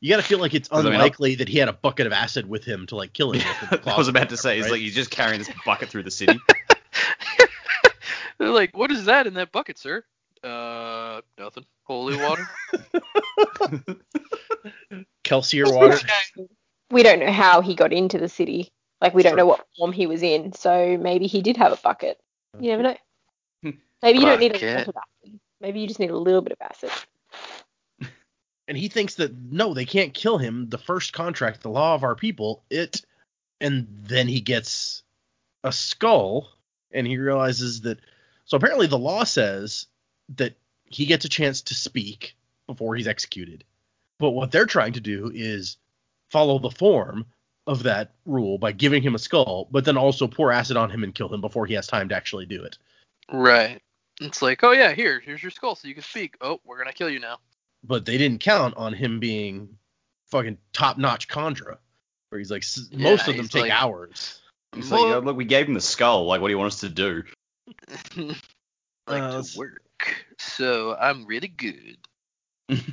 you got to feel like it's I mean, unlikely that he had a bucket of acid with him to like kill him. with I was about to say, whatever, it's right? like he's just carrying this bucket through the city. they're like, "What is that in that bucket, sir?" Uh, nothing. Holy water. Kelsier water. we don't know how he got into the city. Like we don't know what form he was in. So maybe he did have a bucket. You never know. Maybe you don't need a Bucket. lot of acid. Maybe you just need a little bit of acid. And he thinks that no, they can't kill him. The first contract, the law of our people, it. And then he gets a skull, and he realizes that. So apparently, the law says that he gets a chance to speak before he's executed. But what they're trying to do is follow the form of that rule by giving him a skull, but then also pour acid on him and kill him before he has time to actually do it. Right. It's like, oh yeah, here, here's your skull, so you can speak. Oh, we're gonna kill you now. But they didn't count on him being fucking top notch Kandra, where he's like Yeah, most of them take like- hours. It's like, uh, look, we gave him the skull. Like, what do you want us to do? like Uh, to work, so I'm really good.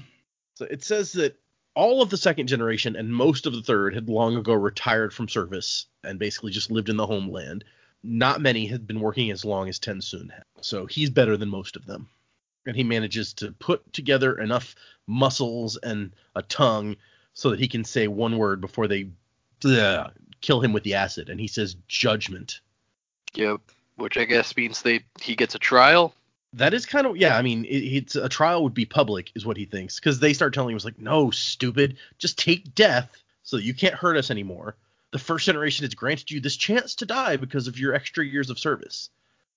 So it says that all of the second generation and most of the third had long ago retired from service and basically just lived in the homeland. Not many had been working as long as TenSoon had. So he's better than most of them. And he manages to put together enough muscles and a tongue so that he can say one word before they bleh, kill him with the acid. And he says judgment. Yep. Which I guess means they he gets a trial. That is kind of yeah. I mean, it, it's a trial would be public, is what he thinks, because they start telling him it's like, no, stupid, just take death so that you can't hurt us anymore. The first generation has granted you this chance to die because of your extra years of service.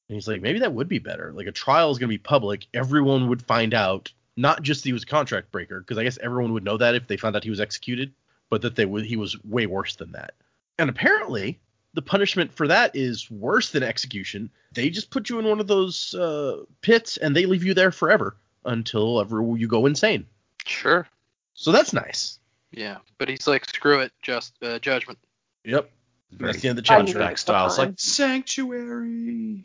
And he's like, maybe that would be better. Like a trial is going to be public, everyone would find out, not just that he was a contract breaker, because I guess everyone would know that if they found out he was executed, but that they would he was way worse than that. And apparently, the punishment for that is worse than execution. They just put you in one of those uh, pits and they leave you there forever until ever you go insane. Sure. So that's nice. Yeah. But he's like, screw it, just uh, judgment. Yep. Very That's the end of the I chapter. knew Flashback style. It's like sanctuary.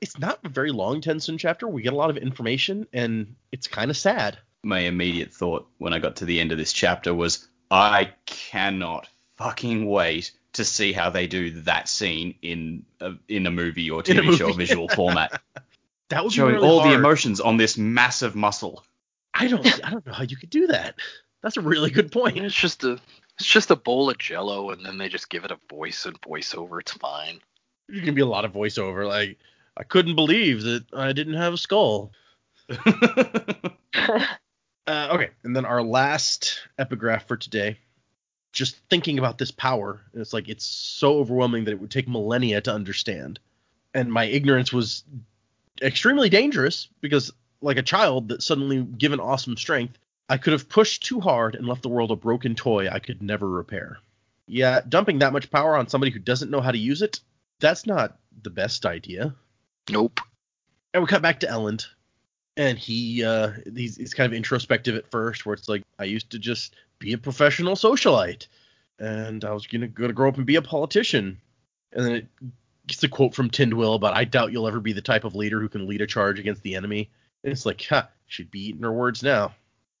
It's not a very long TenSoon chapter. We get a lot of information and it's kind of sad. My immediate thought when I got to the end of this chapter was, I cannot fucking wait to see how they do that scene in a, in a movie or In a TV show movie. visual format, That would be showing really all the emotions on this massive muscle. I don't I don't know how you could do that. That's a really good point. It's just a it's just a bowl of jello and then they just give it a voice and voiceover. It's fine. There's gonna be a lot of voiceover. Like I couldn't believe that I didn't have a skull. Uh, okay, and then our last epigraph for today. Just thinking about this power, and it's like it's so overwhelming that it would take millennia to understand. And my ignorance was extremely dangerous because, like a child that's suddenly given awesome strength, I could have pushed too hard and left the world a broken toy I could never repair. Yeah, dumping that much power on somebody who doesn't know how to use it, that's not the best idea. Nope. And we cut back to Elend, and he uh, he's, he's kind of introspective at first, where it's like I used to just be a professional socialite, and I was gonna gonna grow up and be a politician, and then it gets a quote from Tindwyl about I doubt you'll ever be the type of leader who can lead a charge against the enemy. And it's like, ha, she'd be eating her words now.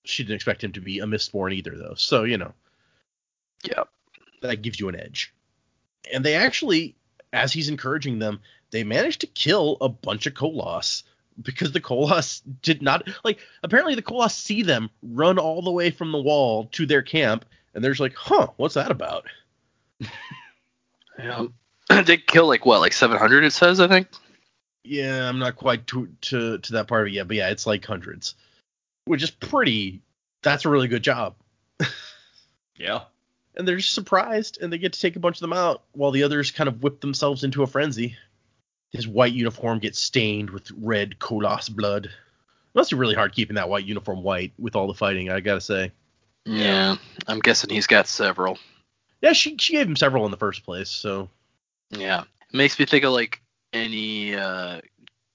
She didn't expect him to be a Mistborn either, though, so you know Yep. that gives you an edge. And they actually, as he's encouraging them, they managed to kill a bunch of Koloss because the Koloss did not like. Apparently, the Koloss see them run all the way from the wall to their camp, and they're just like, "Huh, what's that about?" Yeah. they kill like what, like 700? It says, I think. Yeah, I'm not quite to to to that part of it yet, but yeah, it's like hundreds, which is pretty. That's a really good job. Yeah. and they're just surprised and they get to take a bunch of them out while the others kind of whip themselves into a frenzy. His white uniform gets stained with red Koloss blood. It must be really hard keeping that white uniform white with all the fighting, I gotta say. Yeah. I'm guessing he's got several. Yeah, she she gave him several in the first place, so Yeah. It makes me think of like any uh,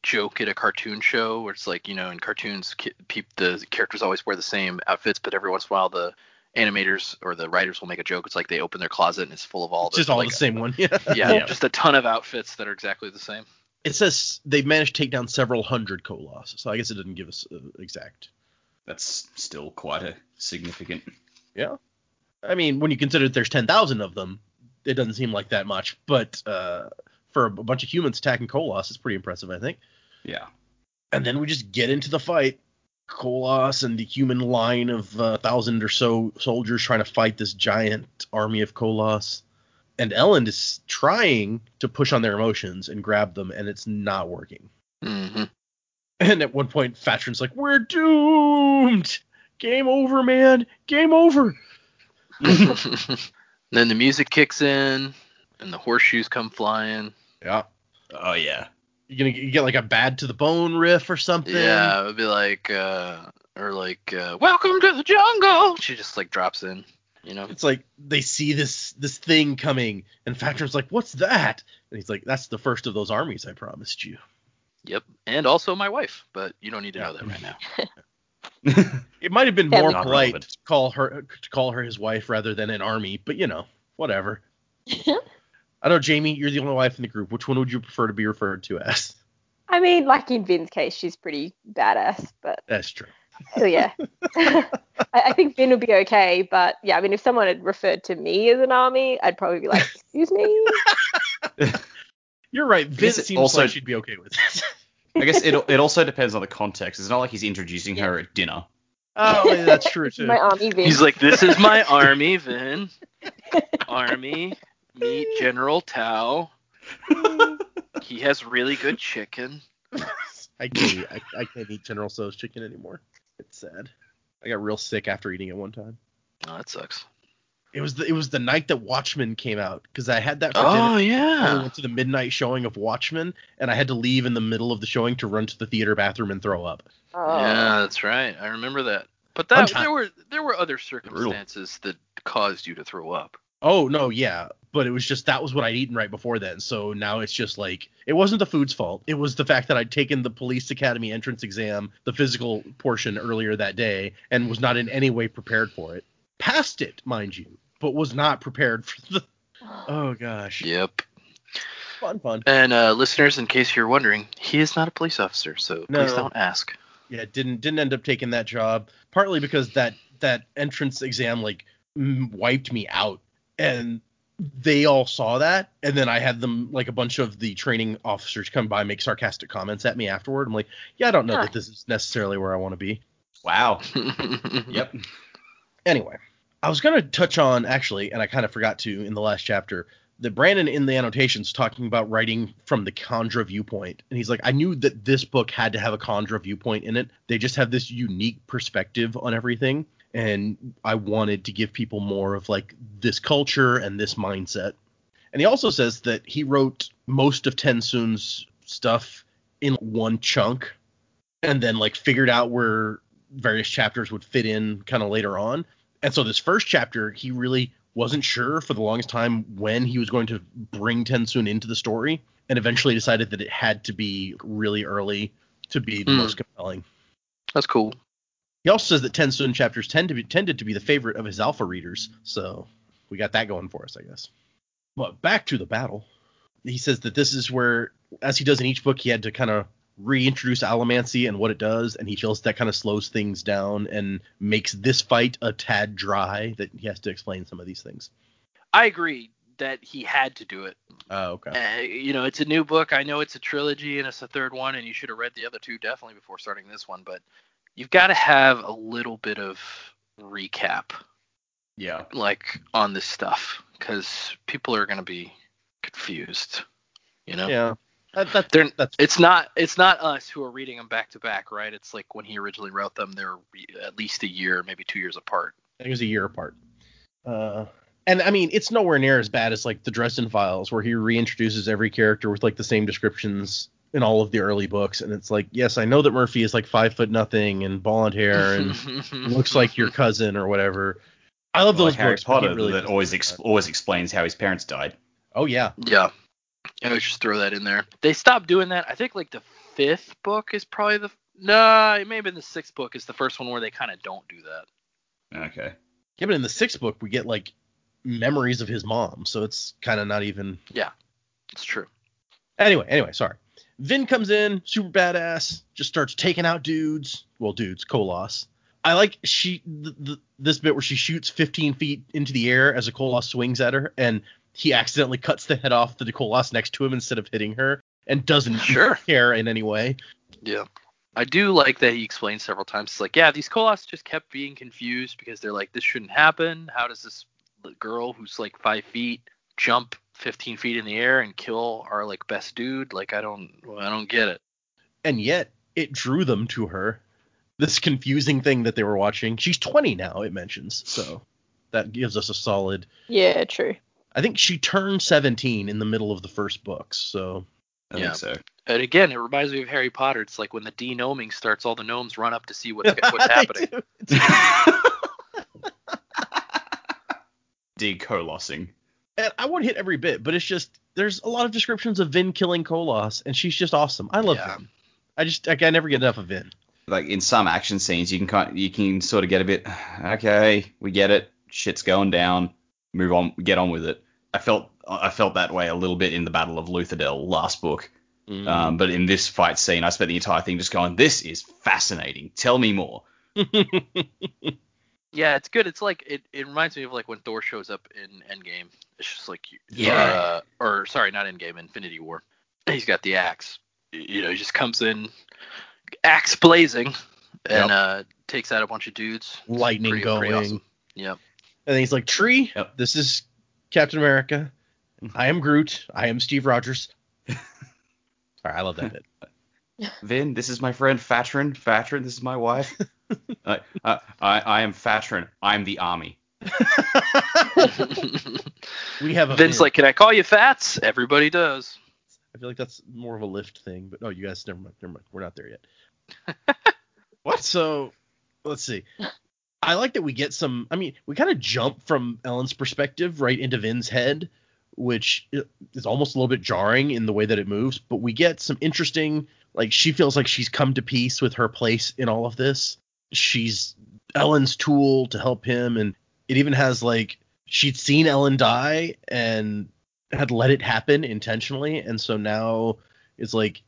joke at a cartoon show where it's like, you know, in cartoons, ki- peop- the characters always wear the same outfits, but every once in a while the animators or the writers will make a joke. It's like they open their closet and it's full of all the just all like, the same one. Yeah. Yeah, Yeah. just a ton of outfits that are exactly the same. It says they've managed to take down several hundred Koloss, so I guess it doesn't give us uh, exact. That's still quite a significant. Yeah. I mean, when you consider that there's 10,000 of them, it doesn't seem like that much, but uh, for a bunch of humans attacking Koloss, it's pretty impressive, I think. Yeah. and then we just get into the fight. Koloss and the human line of a uh, thousand or so soldiers trying to fight this giant army of Koloss. And Elend is trying to push on their emotions and grab them, and it's not working. hmm And at one point, Fatren's like, "We're doomed. Game over, man. Game over." then the music kicks in, and the horseshoes come flying. Yeah. Oh yeah. You gonna you get like a bad to the bone riff or something? Yeah, it would be like, uh, or like, uh, "Welcome to the jungle." She just like drops in, you know. It's like they see this this thing coming, and Fatren's like, "What's that?" And he's like, "That's the first of those armies I promised you." Yep, and also my wife, but you don't need to know that right now. It might have been more Not polite relevant. to call her to call her his wife rather than an army, but you know, whatever. I know, Jaymee, you're the only wife in the group. Which one would you prefer to be referred to as? I mean, like in Vin's case, she's pretty badass, but That's true. oh, yeah. I, I think Vin would be okay, but yeah, I mean, if someone had referred to me as an army, I'd probably be like, excuse me. You're right. Vince it seems also- like she'd be okay with it. I guess it it also depends on the context. It's not like he's introducing her at dinner. oh, yeah, that's true too. My army Vin. He's like, "This is my army, Vin. Army, meet General Tso. He has really good chicken." I can't eat, I, I can't eat General Tso's chicken anymore. It's sad. I got real sick after eating it one time. Oh, that sucks. It was the it was the night that Watchmen came out because I had that for Oh dinner. I went to the midnight showing of Watchmen, and I had to leave in the middle of the showing to run to the theater bathroom and throw up. Oh. Yeah, that's right. I remember that. But that time. there were there were other circumstances that caused you to throw up. Oh no, yeah, but it was just that was what I'd eaten right before then. So now it's just like it wasn't the food's fault. It was the fact that I'd taken the police academy entrance exam, the physical portion earlier that day, and was not in any way prepared for it. Passed it, mind you, but was not prepared for the. Oh gosh, Yep. fun, fun. And uh, listeners, in case you're wondering, he is not a police officer, so No. please don't ask. Yeah, didn't didn't end up taking that job partly because that that entrance exam like m- wiped me out and they all saw that and then I had them like a bunch of the training officers come by and make sarcastic comments at me afterward. I'm like, yeah, I don't know Huh. that this is necessarily where I want to be. Wow. Yep. Anyway, I was gonna touch on actually, and I kind of forgot to in the last chapter. That Brandon in the annotations talking about writing from the kandra viewpoint, and he's like, I knew that this book had to have a kandra viewpoint in it. They just have this unique perspective on everything, and I wanted to give people more of like this culture and this mindset. And he also says that he wrote most of TenSoon's stuff in one chunk, and then like figured out where various chapters would fit in kind of later on. And so this first chapter, he really wasn't sure for the longest time when he was going to bring TenSoon into the story, and eventually decided that it had to be really early to be the Hmm. most compelling. That's cool. He also says that TenSoon chapters tend to be tended to be the favorite of his alpha readers, so we got that going for us, I guess. But back to the battle. He says that this is where, as he does in each book, he had to kind of reintroduce allomancy and what it does, and he feels that kind of slows things down and makes this fight a tad dry. That he has to explain some of these things. I agree that he had to do it. Oh, okay. Uh, you know, it's a new book. I know it's a trilogy and it's a third one, and you should have read the other two definitely before starting this one. But you've got to have a little bit of recap, Yeah. like on this stuff, because people are going to be confused. You know, Yeah. That, that, They're- that's it's not it's not us who are reading them back to back, right? It's like when he originally wrote them, they're re- at least a year, maybe two years apart. I think it was a year apart. Uh, and I mean, it's nowhere near as bad as like the Dresden Files, where he reintroduces every character with like the same descriptions in all of the early books, and it's like, yes, I know that Murphy is like five foot nothing and blonde hair and looks like your cousin or whatever. I love those like Harry books. Potter really that always ex- that. always explains how his parents died. Oh yeah, Yeah. I would just throw that in there. They stopped doing that. I think like the fifth book is probably the no, it may have been the sixth book is the first one where they kind of don't do that. Okay. yeah. But in the sixth book, we get like memories of his mom, so it's kind of not even Yeah. It's true. Anyway, anyway, sorry. Vin comes in, super badass, just starts taking out dudes. Well, dudes, Koloss. I like she th- th- this bit where she shoots 15 feet into the air as a Koloss swings at her, and he accidentally cuts the head off the Koloss next to him instead of hitting her, and doesn't Sure. care in any way. Yeah. I do like that he explains several times. It's like, yeah, these Koloss just kept being confused because they're like, this shouldn't happen. How does this girl who's like five feet jump 15 feet in the air and kill our like best dude? Like, I don't, I don't get it. And yet, it drew them to her. This confusing thing that they were watching. She's 20 now, it mentions. So that gives us a solid. Yeah, true. I think she turned 17 in the middle of the first books. So I Yeah. think so. And again, it reminds me of Harry Potter. It's like when the denoming starts, all the gnomes run up to see what's what's They happening. do. It's- Decolossing. And I won't hit every bit, but it's just there's a lot of descriptions of Vin killing Koloss, and she's just awesome. I love Yeah. Vin. I just like, I never get enough of Vin. Like in some action scenes, you can kind you can sort of get a bit okay, we get it, shit's going down, move on, get on with it. I felt I felt that way a little bit in the Battle of Luthadel last book, Mm. um, but in this fight scene, I spent the entire thing just going, "This is fascinating. Tell me more." Yeah, it's good. It's like it, it reminds me of like when Thor shows up in Endgame. It's just like Yeah. uh, or sorry, not Endgame, Infinity War. He's got the axe. You know, he just comes in, axe blazing, and Yep. uh, takes out a bunch of dudes. Lightning Pretty- going. pretty awesome. Yep. And then he's like, Tree, Yep. this is Captain America. I am Groot. I am Steve Rogers. Sorry, I love that bit. Vin, this is my friend Fatren. Fatren, this is my wife. I, I, I I am Fatren. I'm the army. We have a Vince Vin. like, can I call you Fats? Everybody does. I feel like that's more of a lift thing, but no, you guys, never mind, never mind. We're not there yet. what? So, let's see. I like that we get some. I mean, we kind of jump from Elend's perspective right into Vin's head, which is almost a little bit jarring in the way that it moves. But we get some interesting. Like she feels like she's come to peace with her place in all of this. She's Elend's tool to help him, and it even has like she'd seen Elend die and had let it happen intentionally, and so now it's like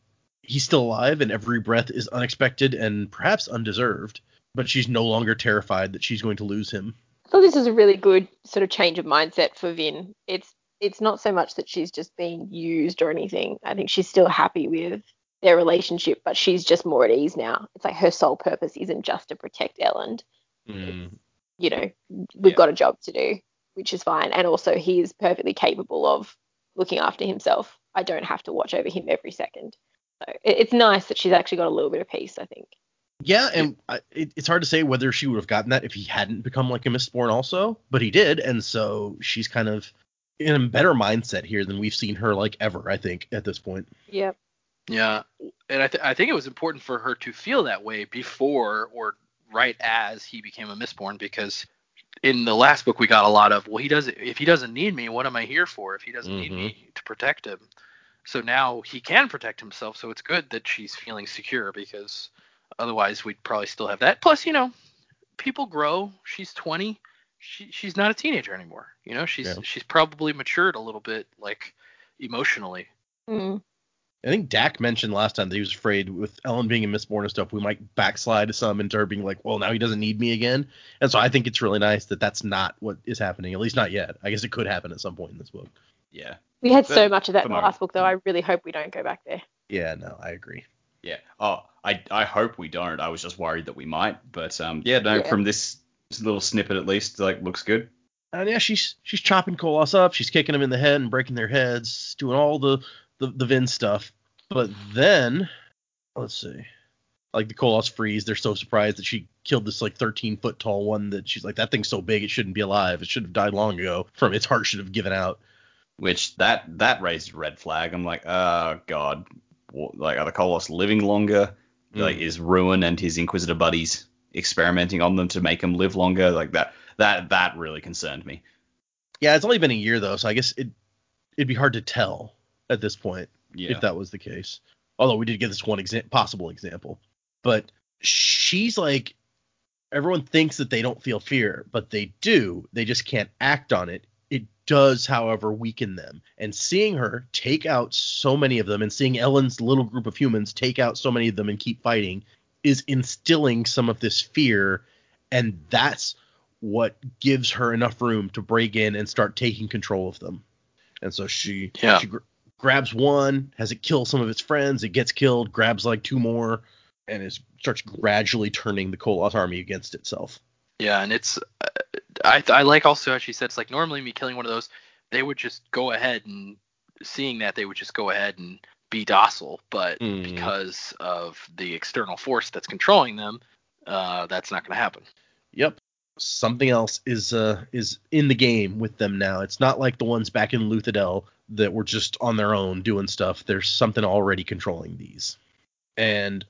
he's still alive, and every breath is unexpected and perhaps undeserved. But she's no longer terrified that she's going to lose him. I thought this was a really good sort of change of mindset for Vin. It's it's not so much that she's just being used or anything. I think she's still happy with their relationship, but she's just more at ease now. It's like her sole purpose isn't just to protect Elend. Mm. You know, we've Yeah. got a job to do, which is fine. And also he is perfectly capable of looking after himself. I don't have to watch over him every second. So it's nice that she's actually got a little bit of peace, I think. Yeah, and I, it, it's hard to say whether she would have gotten that if he hadn't become like a Mistborn also, but he did, and so she's kind of in a better mindset here than we've seen her like ever. I think at this point. Yep. Yeah, and I, th- I think it was important for her to feel that way before or right as he became a Mistborn because in the last book we got a lot of well he doesn't if he doesn't need me what am I here for? If he doesn't need Mhm. me to protect him. So now he can protect himself so it's good that she's feeling secure because otherwise we'd probably still have that. Plus you know people grow. She's 20 she, she's not a teenager anymore you know? She's Yeah. she's probably matured a little bit like emotionally. Mm. I think Dac mentioned last time that he was afraid with Elend being a Mistborn and stuff, we might backslide some into her being like, well, now he doesn't need me again. And so I think it's really nice that that's not what is happening, at least not yet. I guess it could happen at some point in this book. Yeah. We had so much of that in the last book, though. I really hope we don't go back there. Yeah, no, I agree. Yeah. Oh, I I hope we don't. I was just worried that we might. But um, yeah, no. Yeah. From this little snippet at least, like looks good. And yeah, she's she's chopping Koloss up, she's kicking them in the head and breaking their heads, doing all the the, the Vin stuff. But then, let's see, like the Koloss freeze. They're so surprised that she killed this like 13 foot tall one that she's like, that thing's so big it shouldn't be alive. It should have died long ago. From its heart should have given out. Which that that raised a red flag. I'm like, oh god, like are the Koloss living longer? Like Mm. is Ruin and his Inquisitor buddies experimenting on them to make them live longer? Like that that that really concerned me. Yeah, it's only been a year though, so I guess it it'd be hard to tell at this point. Yeah. if that was the case. Although we did get this one exa- possible example. But she's like, everyone thinks that they don't feel fear, but they do. They just can't act on it. It does, however, weaken them. And seeing her take out so many of them and seeing Elend's little group of humans take out so many of them and keep fighting is instilling some of this fear. And that's what gives her enough room to break in and start taking control of them. And so she, Yeah. she grabs one, has it kill some of its friends, it gets killed, grabs like two more, and it starts gradually turning the Koloss army against itself. Yeah, and it's uh, I I like also how she said it's like normally me killing one of those, they would just go ahead and seeing that they would just go ahead and be docile, but Mhm. because of the external force that's controlling them, uh, that's not going to happen. Yep. Something else is uh is in the game with them now. It's not like the ones back in Luthadel that were just on their own doing stuff. There's something already controlling these. And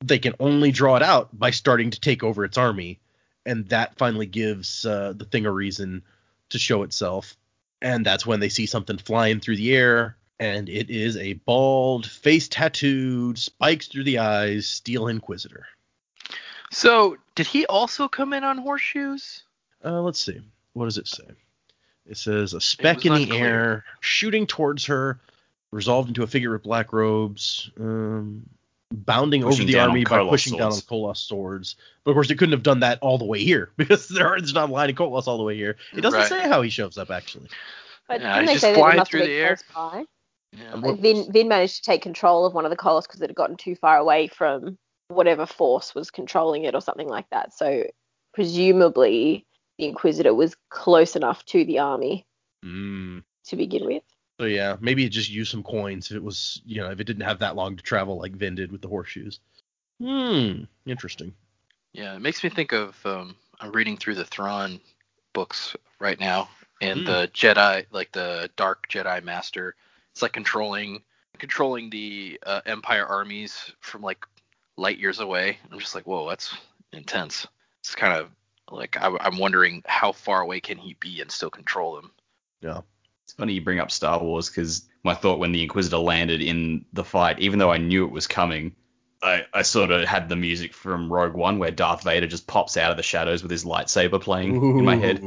they can only draw it out by starting to take over its army, and that finally gives uh, the thing a reason to show itself. And that's when they see something flying through the air, and it is a bald, face tattooed, spikes through the eyes, Steel Inquisitor. So, did he also come in on horseshoes? Uh, let's see. What does it say? It says a speck in the unclear. air, shooting towards her, resolved into a figure with black robes, um, bounding Pushing over the army by Koloss pushing down on swords. Koloss swords. But of course, it couldn't have done that all the way here because there are, there's not a line of Koloss all the way here. It doesn't Right. say how he shows up actually. But Yeah, didn't they just say that flying it must through have the air. by? Yeah. Like, Vin, Vin managed to take control of one of the Colossus because it had gotten too far away from whatever force was controlling it or something like that. So presumably the Inquisitor was close enough to the army Mm. to begin with. So yeah, maybe it just used some coins if it was, you know, if it didn't have that long to travel like Vin did with the horseshoes. Hmm, interesting. Yeah, it makes me think of um, I'm reading through the Thrawn books right now, and Hmm. the Jedi, like the Dark Jedi Master, it's like controlling controlling the uh, Empire armies from like light years away. I'm just like, whoa, that's intense. It's kind of like I, I'm wondering how far away can he be and still control them. Yeah. It's funny you bring up Star Wars because my thought when the Inquisitor landed in the fight, even though I knew it was coming, I, I sort of had the music from Rogue One where Darth Vader just pops out of the shadows with his lightsaber playing in my head.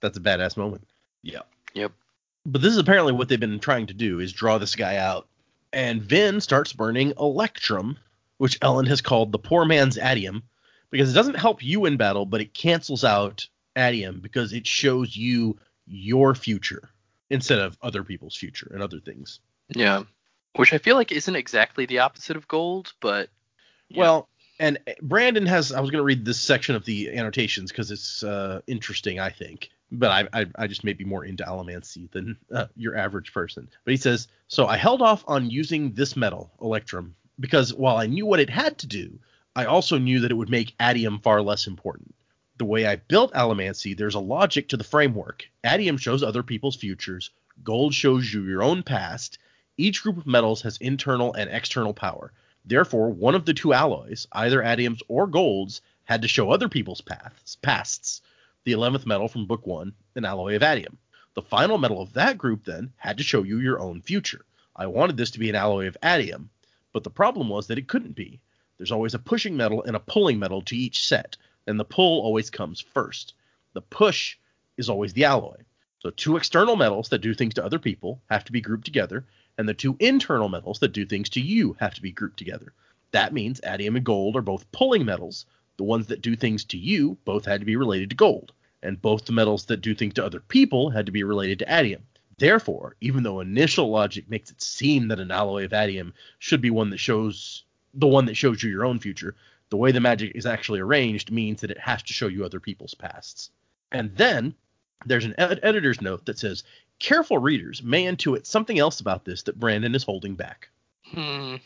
That's a badass moment. Yeah. Yep. But this is apparently what they've been trying to do is draw this guy out. And Vin starts burning Electrum, which Elend has called the poor man's atium, because it doesn't help you in battle, but it cancels out atium because it shows you your future instead of other people's future and other things. Yeah, which I feel like isn't exactly the opposite of gold, but Yeah. Well, and Brandon has. I was going to read this section of the annotations because it's uh, interesting, I think. But I, I, I just may be more into allomancy than uh, your average person. But he says, so I held off on using this metal, Electrum, because while I knew what it had to do, I also knew that it would make Atium far less important. The way I built allomancy, there's a logic to the framework. Atium shows other people's futures. Gold shows you your own past. Each group of metals has internal and external power. Therefore, one of the two alloys, either atiums or golds, had to show other people's paths, pasts. The 11th metal from Book 1, an alloy of atium. The final metal of that group, then, had to show you your own future. I wanted this to be an alloy of atium, but the problem was that it couldn't be. There's always a pushing metal and a pulling metal to each set, and the pull always comes first. The push is always the alloy. So two external metals that do things to other people have to be grouped together, and the two internal metals that do things to you have to be grouped together. That means atium and gold are both pulling metals. The ones that do things to you both had to be related to gold, and both the metals that do things to other people had to be related to atium. Therefore, even though initial logic makes it seem that an alloy of atium should be one that shows the one that shows you your own future, the way the magic is actually arranged means that it has to show you other people's pasts. And then there's an ed- editor's note that says, careful readers may intuit something else about this that Brandon is holding back. hmm.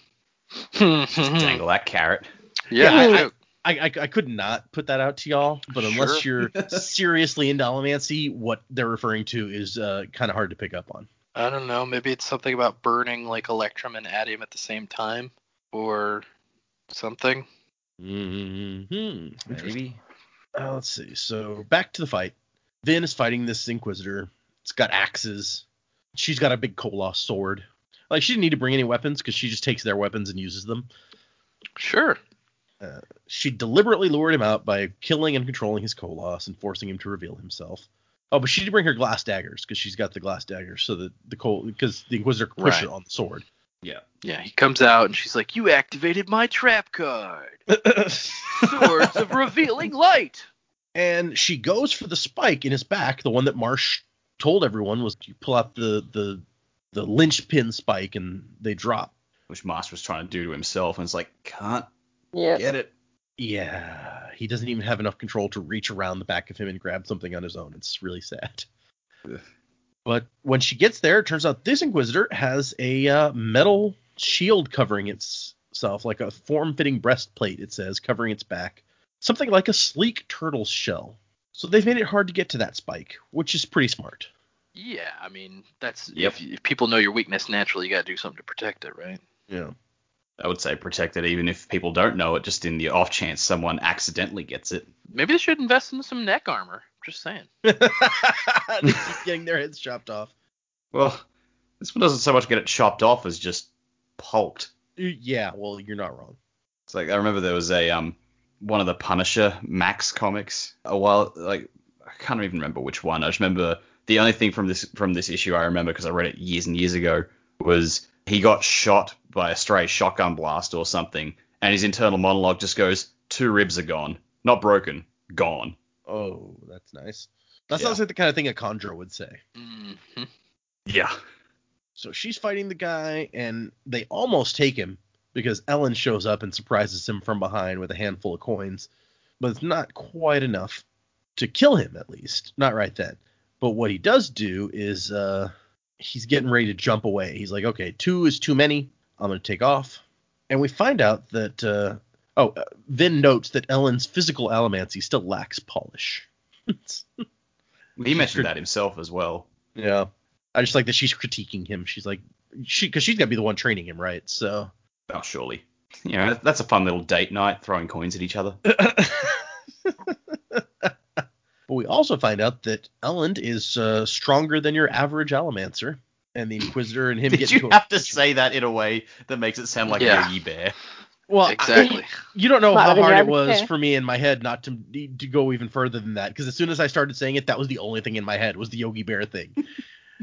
Just dangle that carrot. yeah, Yeah, I I- I, I, I could not put that out to y'all, but unless you're seriously into allomancy, what they're referring to is uh, kind of hard to pick up on. I don't know. Maybe it's something about burning like electrum and atium at the same time, or something. Mm-hmm. Maybe. Uh, let's see. So back to the fight. Vin is fighting this Inquisitor. It's got axes. She's got a big Koloss sword. Like she didn't need to bring any weapons because she just takes their weapons and uses them. Sure. She deliberately lured him out by killing and controlling his Koloss and forcing him to reveal himself. Oh, but she did bring her glass daggers because she's got the glass daggers, so that the Col because the Inquisitor can push Right. her on the sword. Yeah. Yeah, he comes out and she's like, "You activated my trap card, Swords of Revealing Light." and she goes for the spike in his back, the one that Marsh told everyone was you pull out the the the linchpin spike and they drop. Which Marsh was trying to do to himself, and it's like, can't Yeah. get it. Yeah, he doesn't even have enough control to reach around the back of him and grab something on his own. It's really sad. Ugh. But when she gets there, it turns out this Inquisitor has a uh, metal shield covering itself, like a form-fitting breastplate. It says covering its back, something like a sleek turtle's shell. So they've made it hard to get to that spike, which is pretty smart. Yeah, I mean that's Yep. if, if people know your weakness naturally, you got to do something to protect it, right? Yeah. I would say protect it even if people don't know it, just in the off chance someone accidentally gets it. Maybe they should invest in some neck armor. Just saying. they keep getting their heads chopped off. Well, this one doesn't so much get it chopped off as just pulped. Yeah, well, you're not wrong. It's like I remember there was a um one of the Punisher Max comics a while like I can't even remember which one. I just remember the only thing from this from this issue I remember because I read it years and years ago was he got shot by a stray shotgun blast or something, and his internal monologue just goes, two ribs are gone, not broken, gone. Oh, that's nice. That Yeah. sounds like the kind of thing a conjurer would say. hmm Yeah. So she's fighting the guy, and they almost take him because Elend shows up and surprises him from behind with a handful of coins. But it's not quite enough to kill him, at least. Not right then. But what he does do is uh, he's getting ready to jump away. He's like, okay, two is too many. I'm going to take off. And we find out that, uh, oh, uh, Vin notes that Elend's physical allomancy still lacks polish. He mentioned that himself as well. Yeah. I just like that she's critiquing him. She's like, she, because she's got to be the one training him, right? So. Oh, surely. You know, that's a fun little date night, throwing coins at each other. but we also find out that Elend is uh, stronger than your average Allomancer, and the Inquisitor and him Did get you into a- have to say that in a way that makes it sound like Yeah. a Yogi Bear? Well, I- Exactly. you don't know how hard it was for me in my head not to to go even further than that, because as soon as I started saying it, that was the only thing in my head was the Yogi Bear thing.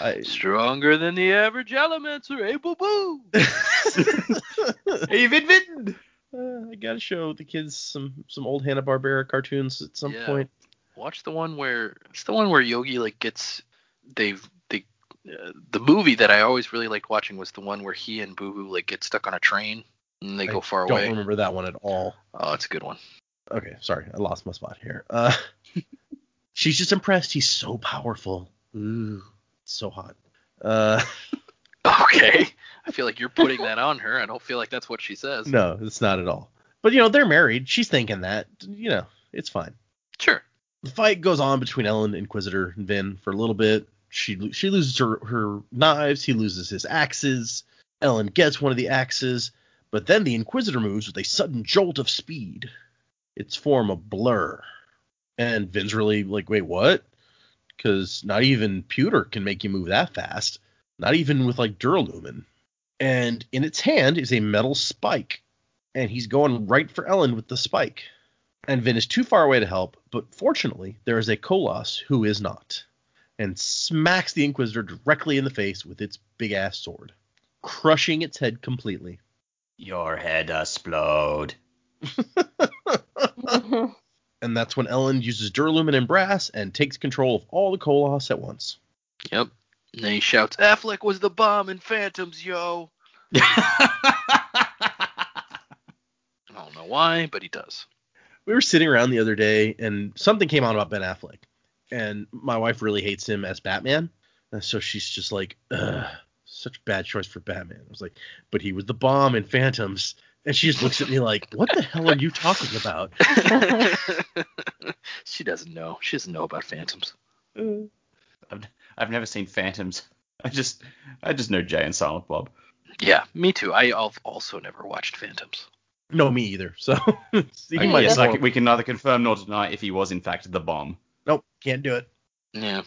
I, Stronger than the average Allomancer, eh, boo boo? Hey, Vin Vin! Uh, I gotta show the kids some some old Hanna Barbera cartoons at some Yeah. point. Watch the one where it's the one where Yogi like gets they've they uh, the movie that I always really liked watching was the one where he and Boo Boo like get stuck on a train and they I go far away. I Don't remember that one at all. Oh, it's a good one. Okay, sorry, I lost my spot here. Uh, she's just impressed. He's so powerful. Ooh, so hot. Uh, Okay. I feel like you're putting that on her. I don't feel like that's what she says. no, it's not at all. But you know, they're married. She's thinking that. You know, it's fine. Sure. The fight goes on between Elend, Inquisitor, and Vin for a little bit. She she loses her her knives. He loses his axes. Elend gets one of the axes, but then the Inquisitor moves with a sudden jolt of speed. Its form a blur, and Vin's really like, wait, what? Because not even pewter can make you move that fast. Not even with like Duralumin. And in its hand is a metal spike, and he's going right for Elend with the spike. And Vin is too far away to help, but fortunately, there is a Koloss who is not, and smacks the Inquisitor directly in the face with its big ass sword, crushing its head completely. Your head explode. And that's when Elend uses Duralumin and Brass and takes control of all the Koloss at once. Yep. And then he shouts, Affleck was the bomb in Phantoms, yo. I don't know why, but he does. We were sitting around the other day, and something came out about Ben Affleck, and my wife really hates him as Batman, and so she's just like, Ugh, such a bad choice for Batman. I was like, but he was the bomb in Phantoms, and she just looks at me like, what the hell are you talking about? she doesn't know. She doesn't know about Phantoms. Mm. I've, I've never seen Phantoms. I just I just know Jay and Silent Bob. Yeah, me too. I've also never watched Phantoms. No, me either. So you I might I can- we can neither confirm nor deny if he was in fact the bomb. Nope, can't do it. Yeah.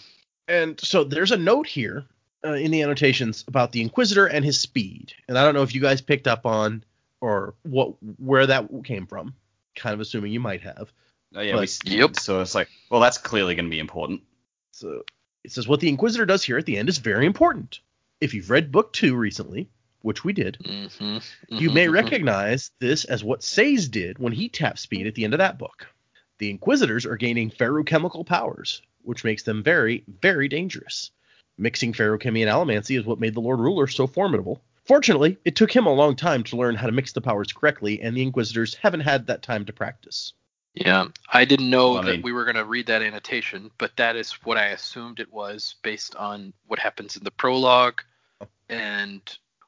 And so there's a note here uh, in the annotations about the Inquisitor and his speed, and I don't know if you guys picked up on or what where that came from. Kind of assuming you might have. Oh, yeah, But- we, s- Yep. So it's like, well, that's clearly going to be important. So it says what the Inquisitor does here at the end is very important. If you've read book two recently, which we did, Mm-hmm. you may recognize this as what Sazed did when he tapped speed at the end of that book. The Inquisitors are gaining feruchemical powers, which makes them very, very dangerous. Mixing feruchemy and allomancy is what made the Lord Ruler so formidable. Fortunately, it took him a long time to learn how to mix the powers correctly, and the Inquisitors haven't had that time to practice. Yeah, I didn't know Well, I that mean- we were going to read that annotation, but that is what I assumed it was based on what happens in the prologue and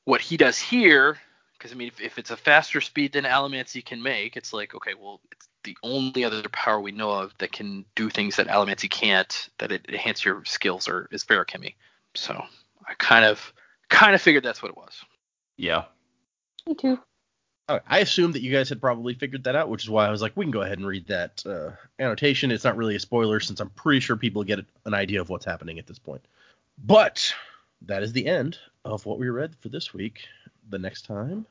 what he does here. Because I mean, if, if it's a faster speed than Allomancy can make, it's like okay, well, it's the only other power we know of that can do things that Allomancy can't, that it enhance your skills, or is Feruchemy. So I kind of kind of figured that's what it was. Yeah. Me too. I assumed that you guys had probably figured that out, which is why I was like, we can go ahead and read that uh, annotation. It's not really a spoiler since I'm pretty sure people get an idea of what's happening at this point. But that is the end of what we read for this week. The next time,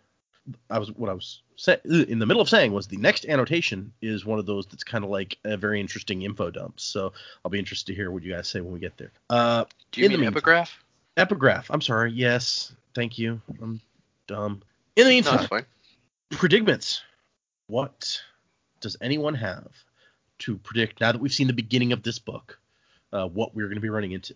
I was what I was sa- in the middle of saying was the next annotation is one of those that's kind of like a very interesting info dump. So I'll be interested to hear what you guys say when we get there. Uh, Do you In the mean meantime- epigraph? epigraph. I'm sorry. Yes, thank you. I'm dumb. In the meantime, fine. predicaments. What does anyone have to predict now that we've seen the beginning of this book? Uh, what we're going to be running into?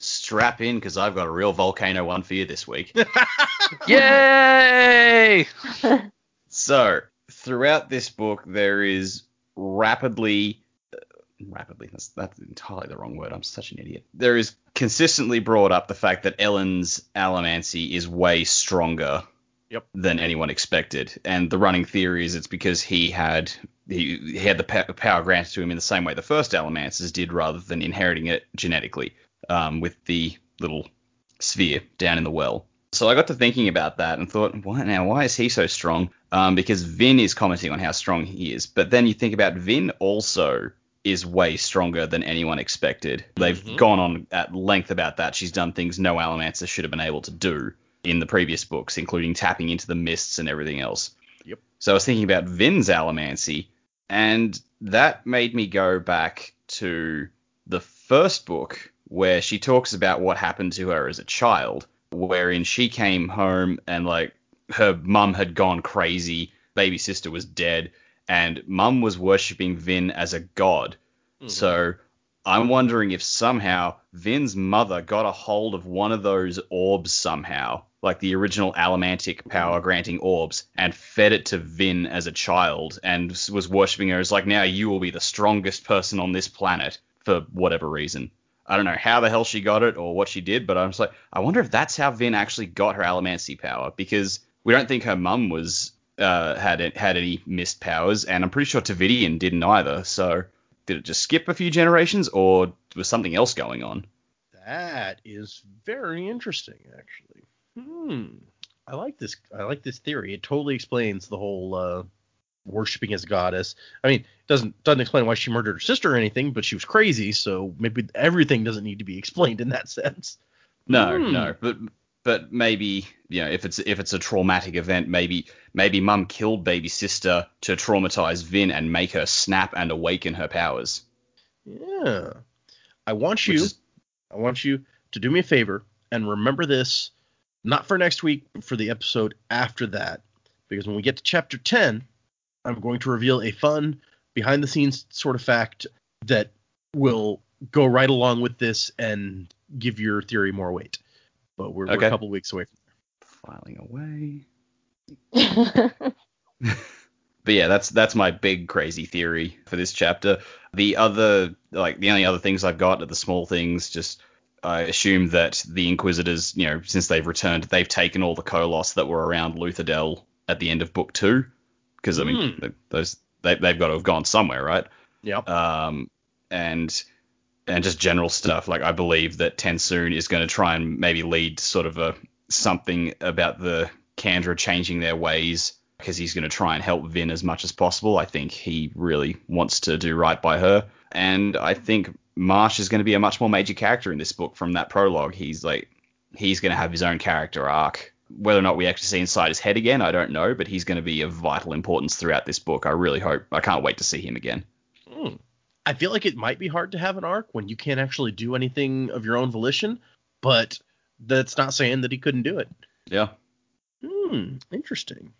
Strap in because I've got a real volcano one for you this week. Yay! So, throughout this book, there is rapidly, uh, rapidly, that's, that's entirely the wrong word. I'm such an idiot. There is consistently brought up the fact that Elend's Allomancy is way stronger Yep. than anyone expected. And the running theory is it's because he had he, he had the power granted to him in the same way the first Allomancers did, rather than inheriting it genetically um, with the little sphere down in the well. So I got to thinking about that and thought, why now? Why is he so strong? Um, because Vin is commenting on how strong he is, but then you think about Vin also is way stronger than anyone expected. They've Mhm. gone on at length about that. She's done things no Allomancer should have been able to do in the previous books, including tapping into the mists and everything else. Yep. So I was thinking about Vin's Allomancy, and that made me go back to the first book where she talks about what happened to her as a child, wherein she came home and like her mum had gone crazy, baby sister was dead, and mum was worshipping Vin as a god. Hmm. So I'm wondering if somehow Vin's mother got a hold of one of those orbs somehow, like the original Allomantic power granting orbs, and fed it to Vin as a child and was worshipping her as like, now you will be the strongest person on this planet for whatever reason. I don't know how the hell she got it or what she did, but I was like, I wonder if that's how Vin actually got her Allomancy power because we don't think her mum was uh, had had any missed powers, and I'm pretty sure Tevidian didn't either. So did it just skip a few generations, or was something else going on? That is very interesting, actually. Hmm. I like this. I like this theory. It totally explains the whole uh, worshiping as a goddess. I mean, it doesn't doesn't explain why she murdered her sister or anything, but she was crazy, so maybe everything doesn't need to be explained in that sense. No, Hmm. no, but but maybe you know if it's if it's a traumatic event, maybe maybe Mum killed baby sister to traumatize Vin and make her snap and awaken her powers. Yeah. I want you is I want you to do me a favor and remember this not for next week, but for the episode after that. Because when we get to chapter 10, I'm going to reveal a fun behind the scenes sort of fact that will go right along with this and give your theory more weight. But we're, we're a couple weeks away. From Filing away. But yeah, that's that's my big crazy theory for this chapter. The other like the only other things I've got are the small things. Just I assume that the Inquisitors, you know, since they've returned, they've taken all the Koloss that were around Luthadel at the end of book two, because I mean th- those they, they've got to have gone somewhere, right? Yep. um, and and just general stuff. Like I believe that TenSoon is going to try and maybe lead sort of a something about the Kandra changing their ways because he's going to try and help Vin as much as possible. I think he really wants to do right by her, and I think Marsh is going to be a much more major character in this book from that prologue. He's like he's going to have his own character arc. Whether or not we actually see inside his head again, I don't know, but he's going to be of vital importance throughout this book. I really hope. I can't wait to see him again. Hmm. I feel like it might be hard to have an arc when you can't actually do anything of your own volition, but that's not saying that he couldn't do it. Yeah. Hmm, interesting.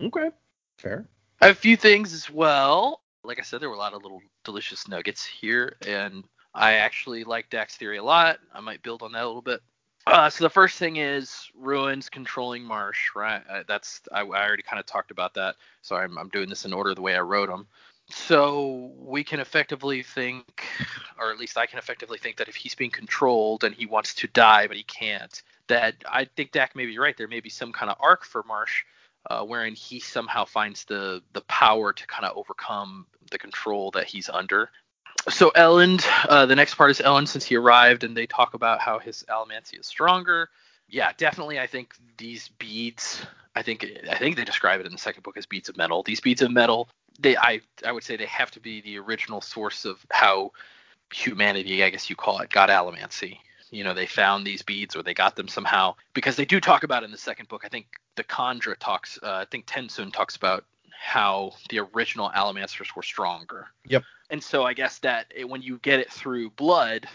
Okay, fair. A few things as well. Like I said, there were a lot of little delicious nuggets here, and I actually like Dac's theory a lot. I might build on that a little bit. Uh, so the first thing is Ruin's controlling marsh, right? Uh, that's I, I already kind of talked about that, so I'm, I'm doing this in order the way I wrote them. So we can effectively think, or at least I can effectively think that if he's being controlled and he wants to die but he can't, that I think Dac may be right. There may be some kind of arc for Marsh, uh, wherein he somehow finds the the power to kind of overcome the control that he's under. So Elend, uh, the next part is Elend since he arrived, and they talk about how his allomancy is stronger. Yeah, definitely. I think these beads. I think I think they describe it in the second book as beads of metal. These beads of metal, they I I would say they have to be the original source of how humanity, I guess you call it, got allomancy. You know, they found these beads or they got them somehow because they do talk about in the second book. I think the Kandra talks. Uh, I think TenSoon talks about how the original allomancers were stronger. Yep. And so I guess that it, when you get it through blood,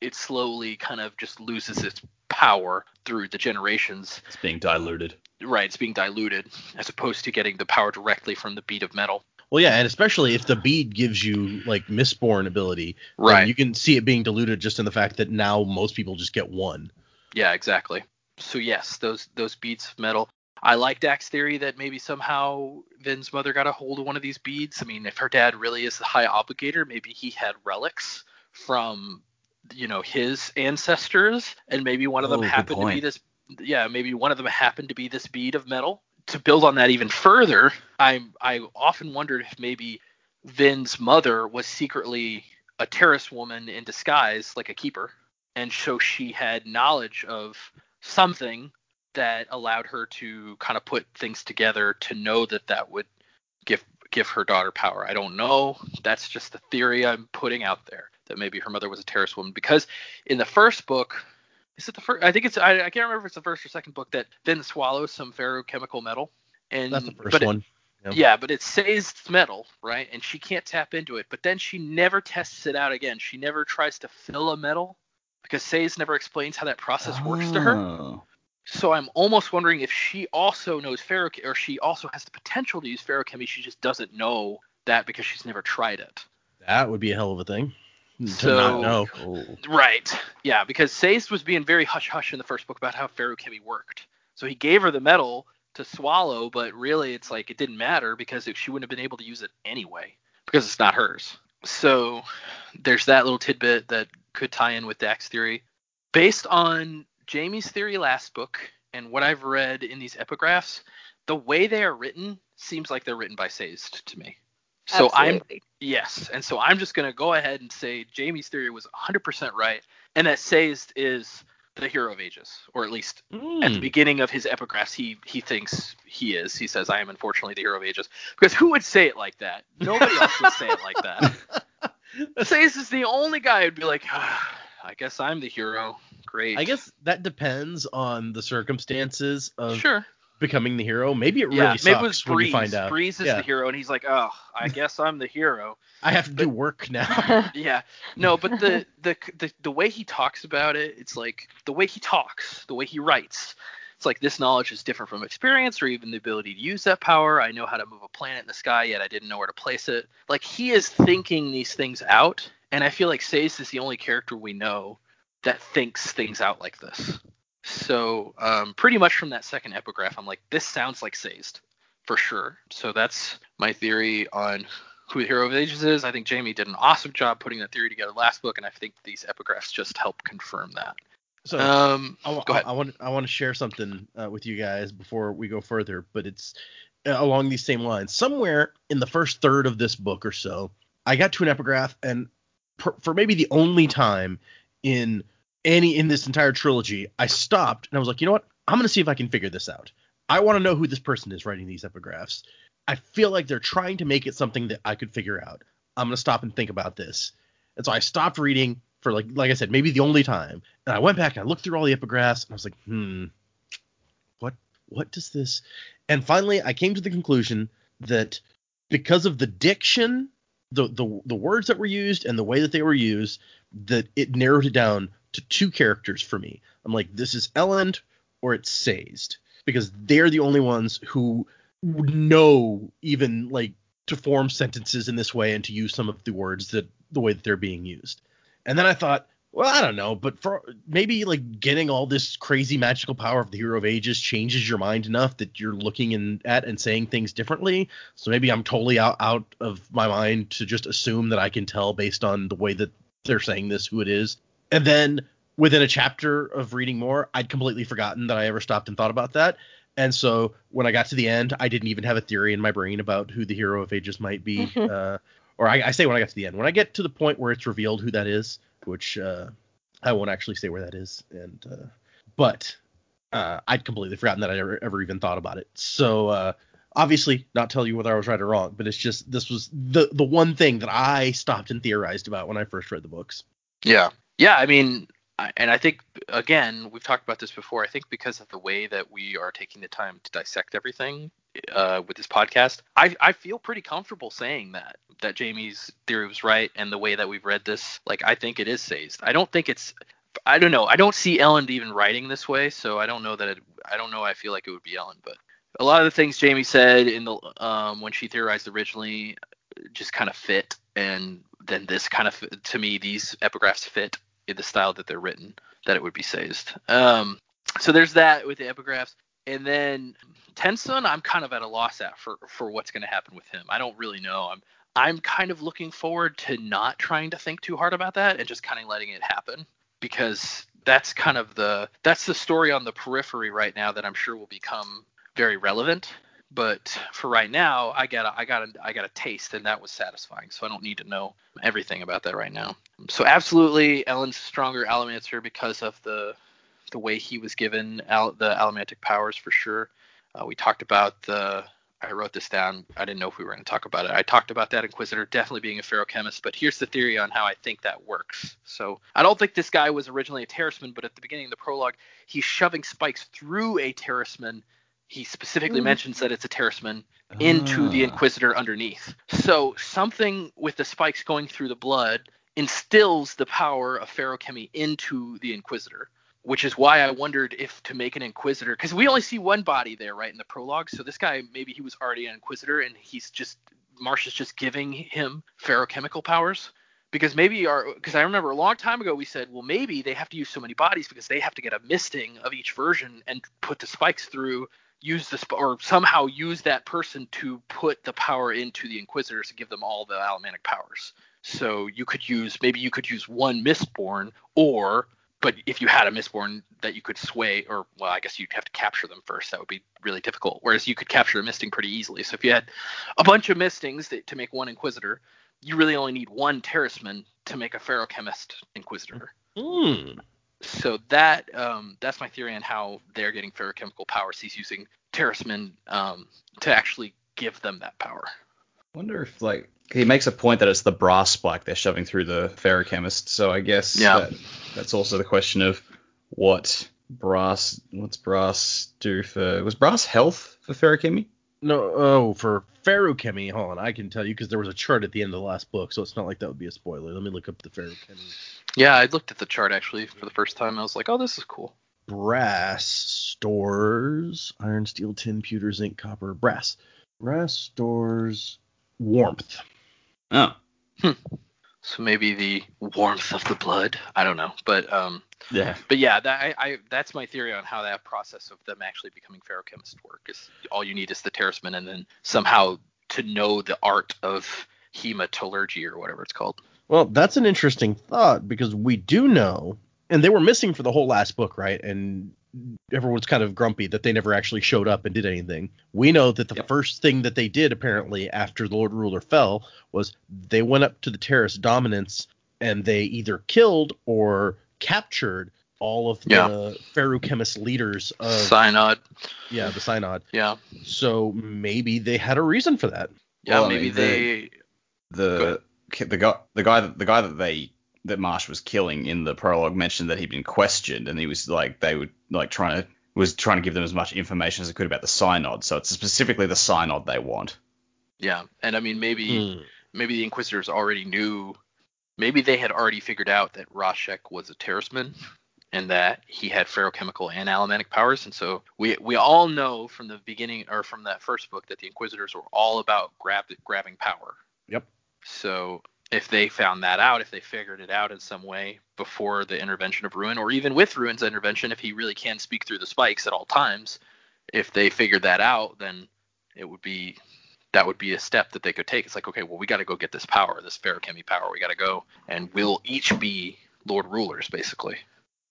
it slowly kind of just loses its power through the generations. It's being diluted. Right, it's being diluted as opposed to getting the power directly from the bead of metal. Well, yeah, and especially if the bead gives you like Mistborn ability, Right. You can see it being diluted just in the fact that now most people just get one. Yeah, exactly. So yes, those those beads of metal. I like Dac's theory that maybe somehow Vin's mother got a hold of one of these beads. I mean, if her dad really is the high obligator, maybe he had relics from you know his ancestors, and maybe one of them Oh, happened to be this. Yeah, maybe one of them happened to be this bead of metal. To build on that even further, I I often wondered if maybe Vin's mother was secretly a Terris woman in disguise, like a keeper, and so she had knowledge of something that allowed her to kind of put things together to know that that would give give her daughter power. I don't know. That's just the theory I'm putting out there that maybe her mother was a terrorist woman because in the first book, is it the first? I think it's I, I can't remember if it's the first or second book that Vin swallows some feruchemical metal. And That's the first but it- one. Yep. yeah, but it says it's metal, right? And she can't tap into it. But then she never tests it out again. She never tries to fill a metal because Sazed never explains how that process works to her. Oh. So I'm almost wondering if she also knows ferrochem, or she also has the potential to use feruchemy. She just doesn't know that because she's never tried it. That would be a hell of a thing to So- not know. Cool. Right. Yeah, because Sazed was being very hush hush in the first book about how feruchemy worked. So he gave her the metal to swallow, but really it's like it didn't matter because she wouldn't have been able to use it anyway because it's not hers. So there's that little tidbit that could tie in with Dac's theory. Based on Jaymee's theory last book and what I've read in these epigraphs, the way they are written seems like they're written by Sazed to me. So I'm Yes, and so I'm just going to go ahead and say Jaymee's theory was 100% right, and that Sazed is the hero of ages, or at least at the Hmm. beginning of his epigraphs, he he thinks he is. He says, "I am unfortunately the hero of ages," because who would say it like that? Nobody else would say it like that. Sazed is the only guy who'd be like, ah, "I guess I'm the hero." Great. I guess that depends on the circumstances of Sure. becoming the hero. Maybe it really yeah, sucks maybe it was when you find out. Breeze is Yeah. the hero, and he's like, "Oh, I guess I'm the hero." I have to do work now. Yeah, no, but the, the the the way he talks about it, it's like the way he talks, the way he writes. It's like this knowledge is different from experience or even the ability to use that power. I know how to move a planet in the sky, yet I didn't know where to place it. Like he is thinking these things out, and I feel like Sazed is the only character we know that thinks things out like this. So um, pretty much from that second epigraph, I'm like, this sounds like Sazed for sure. So that's my theory on who the hero of ages is. I think Jaymee did an awesome job putting that theory together last book, and I think these epigraphs just help confirm that. so Um, I, go ahead. I want I want to share something uh, with you guys before we go further, but it's uh, along these same lines. Somewhere in the first third of this book or so, I got to an epigraph, and per, for maybe the only time in any in this entire trilogy, I stopped and I was like, you know what? I'm gonna see if I can figure this out. I want to know who this person is writing these epigraphs. I feel like they're trying to make it something that I could figure out. I'm gonna stop and think about this. And so I stopped reading for like like I said, maybe the only time. And I went back and I looked through all the epigraphs and I was like, hmm, what what does this? And finally I came to the conclusion that because of the diction, the the the words that were used and the way that they were used, that it narrowed it down to two characters for me. I'm like, this is Elend or it's Sazed. Because they're the only ones who know even like to form sentences in this way and to use some of the words that the way that they're being used. And then I thought, Well, I don't know, but for maybe like getting all this crazy magical power of the Hero of Ages changes your mind enough that you're looking in at and saying things differently. So maybe I'm totally out out of my mind to just assume that I can tell based on the way that they're saying this who it is. And then within a chapter of reading more, I'd completely forgotten that I ever stopped and thought about that. And so when I got to the end, I didn't even have a theory in my brain about who the Hero of Ages might be. uh, or I, I say when I got to the end, when I get to the point where it's revealed who that is, which uh, I won't actually say where that is. And uh, but uh, I'd completely forgotten that I ever, ever even thought about it. So uh, obviously, not tell you whether I was right or wrong, but it's just this was the the one thing that I stopped and theorized about when I first read the books. Yeah. Yeah, I mean, and I think again, we've talked about this before. I think because of the way that we are taking the time to dissect everything uh, with this podcast, I, I feel pretty comfortable saying that that Jaymee's theory was right, and the way that we've read this, like I think it is Sazed. I don't think it's. I don't know. I don't see Elend even writing this way, so I don't know that it. I don't know. I feel like it would be Elend, but a lot of the things Jaymee said in the um, when she theorized originally just kind of fit, and then this kind of to me these epigraphs fit in the style that they're written that it would be Sazed. Um, so there's that with the epigraphs, and then TenSoon, I'm kind of at a loss at for for what's going to happen with him. I don't really know. I'm I'm kind of looking forward to not trying to think too hard about that and just kind of letting it happen because that's kind of the that's the story on the periphery right now that I'm sure will become very relevant. But for right now, I got a, I got a, I got a taste, and that was satisfying. So I don't need to know everything about that right now. So absolutely, Elend's stronger Allomancer because of the the way he was given al- the Allomantic powers for sure. Uh, we talked about the. I wrote this down. I didn't know if we were going to talk about it. I talked about that Inquisitor definitely being a feruchemist, but here's the theory on how I think that works. So I don't think this guy was originally a Terrisman, but at the beginning of the prologue, he's shoving spikes through a Terrisman. He specifically Mm. mentions that it's a Terrisman into the Ah. Inquisitor underneath. So something with the spikes going through the blood instills the power of feruchemy into the Inquisitor which is why I wondered if to make an Inquisitor, because we only see one body there, right, in the prologue. So this guy, maybe he was already an Inquisitor, and he's just Marsh is just giving him feruchemical powers. Because maybe our, because I remember a long time ago we said, well, maybe they have to use so many bodies because they have to get a misting of each version and put the spikes through, use the sp- or somehow use that person to put the power into the Inquisitors to give them all the Allomantic powers. So you could use maybe you could use one Mistborn, or but if you had a Mistborn that you could sway, or well, I guess you'd have to capture them first. That would be really difficult. Whereas you could capture a Misting pretty easily. So if you had a bunch of Mistings that, to make one Inquisitor, you really only need one Terrisman to make a Feruchemist Inquisitor. Hmm. So that um, that's my theory on how they're getting feruchemical powers. He's using Terrisman um, to actually give them that power. Wonder if like he makes a point that it's the brass spike they're shoving through the feruchemist. So I guess Yeah. that, that's also the question of what brass what's brass do for was brass health for feruchemy? No, oh, for feruchemy, hold on, I can tell you because there was a chart at the end of the last book, so it's not like that would be a spoiler. Let me look up the feruchemy. Yeah, I looked at the chart actually for the first time. I was like, oh, this is cool. Brass stores iron, steel, tin, pewter, zinc, copper, brass. Brass stores warmth. Oh. So maybe the warmth of the blood. I don't know, but um, Yeah. but yeah, that I, I that's my theory on how that process of them actually becoming feruchemists work. Is all you need is the Terrisman, and then somehow to know the art of hematology or whatever it's called. Well, that's an interesting thought because we do know, and they were missing for the whole last book, right? And everyone's kind of grumpy that they never actually showed up and did anything. We know that the Yep. first thing that they did apparently after the Lord Ruler fell was they went up to the Terris dominance and they either killed or captured all of the Yeah. feruchemist leaders of Synod. yeah the synod. Yeah. So maybe they had a reason for that. Yeah. Well, I maybe mean, they. The the guy the guy that the guy that they that Marsh was killing in the prologue mentioned that he'd been questioned and he was like they were like trying to was trying to give them as much information as they could about the synod. So it's specifically the synod they want. Yeah. And I mean maybe Hmm. maybe the Inquisitors already knew. Maybe they had already figured out that Rashek was a terraceman and that he had feruchemical and allomantic powers. And so we we all know from the beginning or from that first book that the Inquisitors were all about grab, grabbing power. Yep. So if they found that out, if they figured it out in some way before the intervention of Ruin, or even with Ruin's intervention, if he really can speak through the spikes at all times, if they figured that out, then it would be that would be a step that they could take. It's like, okay, well, we got to go get this power, this Feruchemy power. We got to go, and we'll each be Lord Rulers, basically.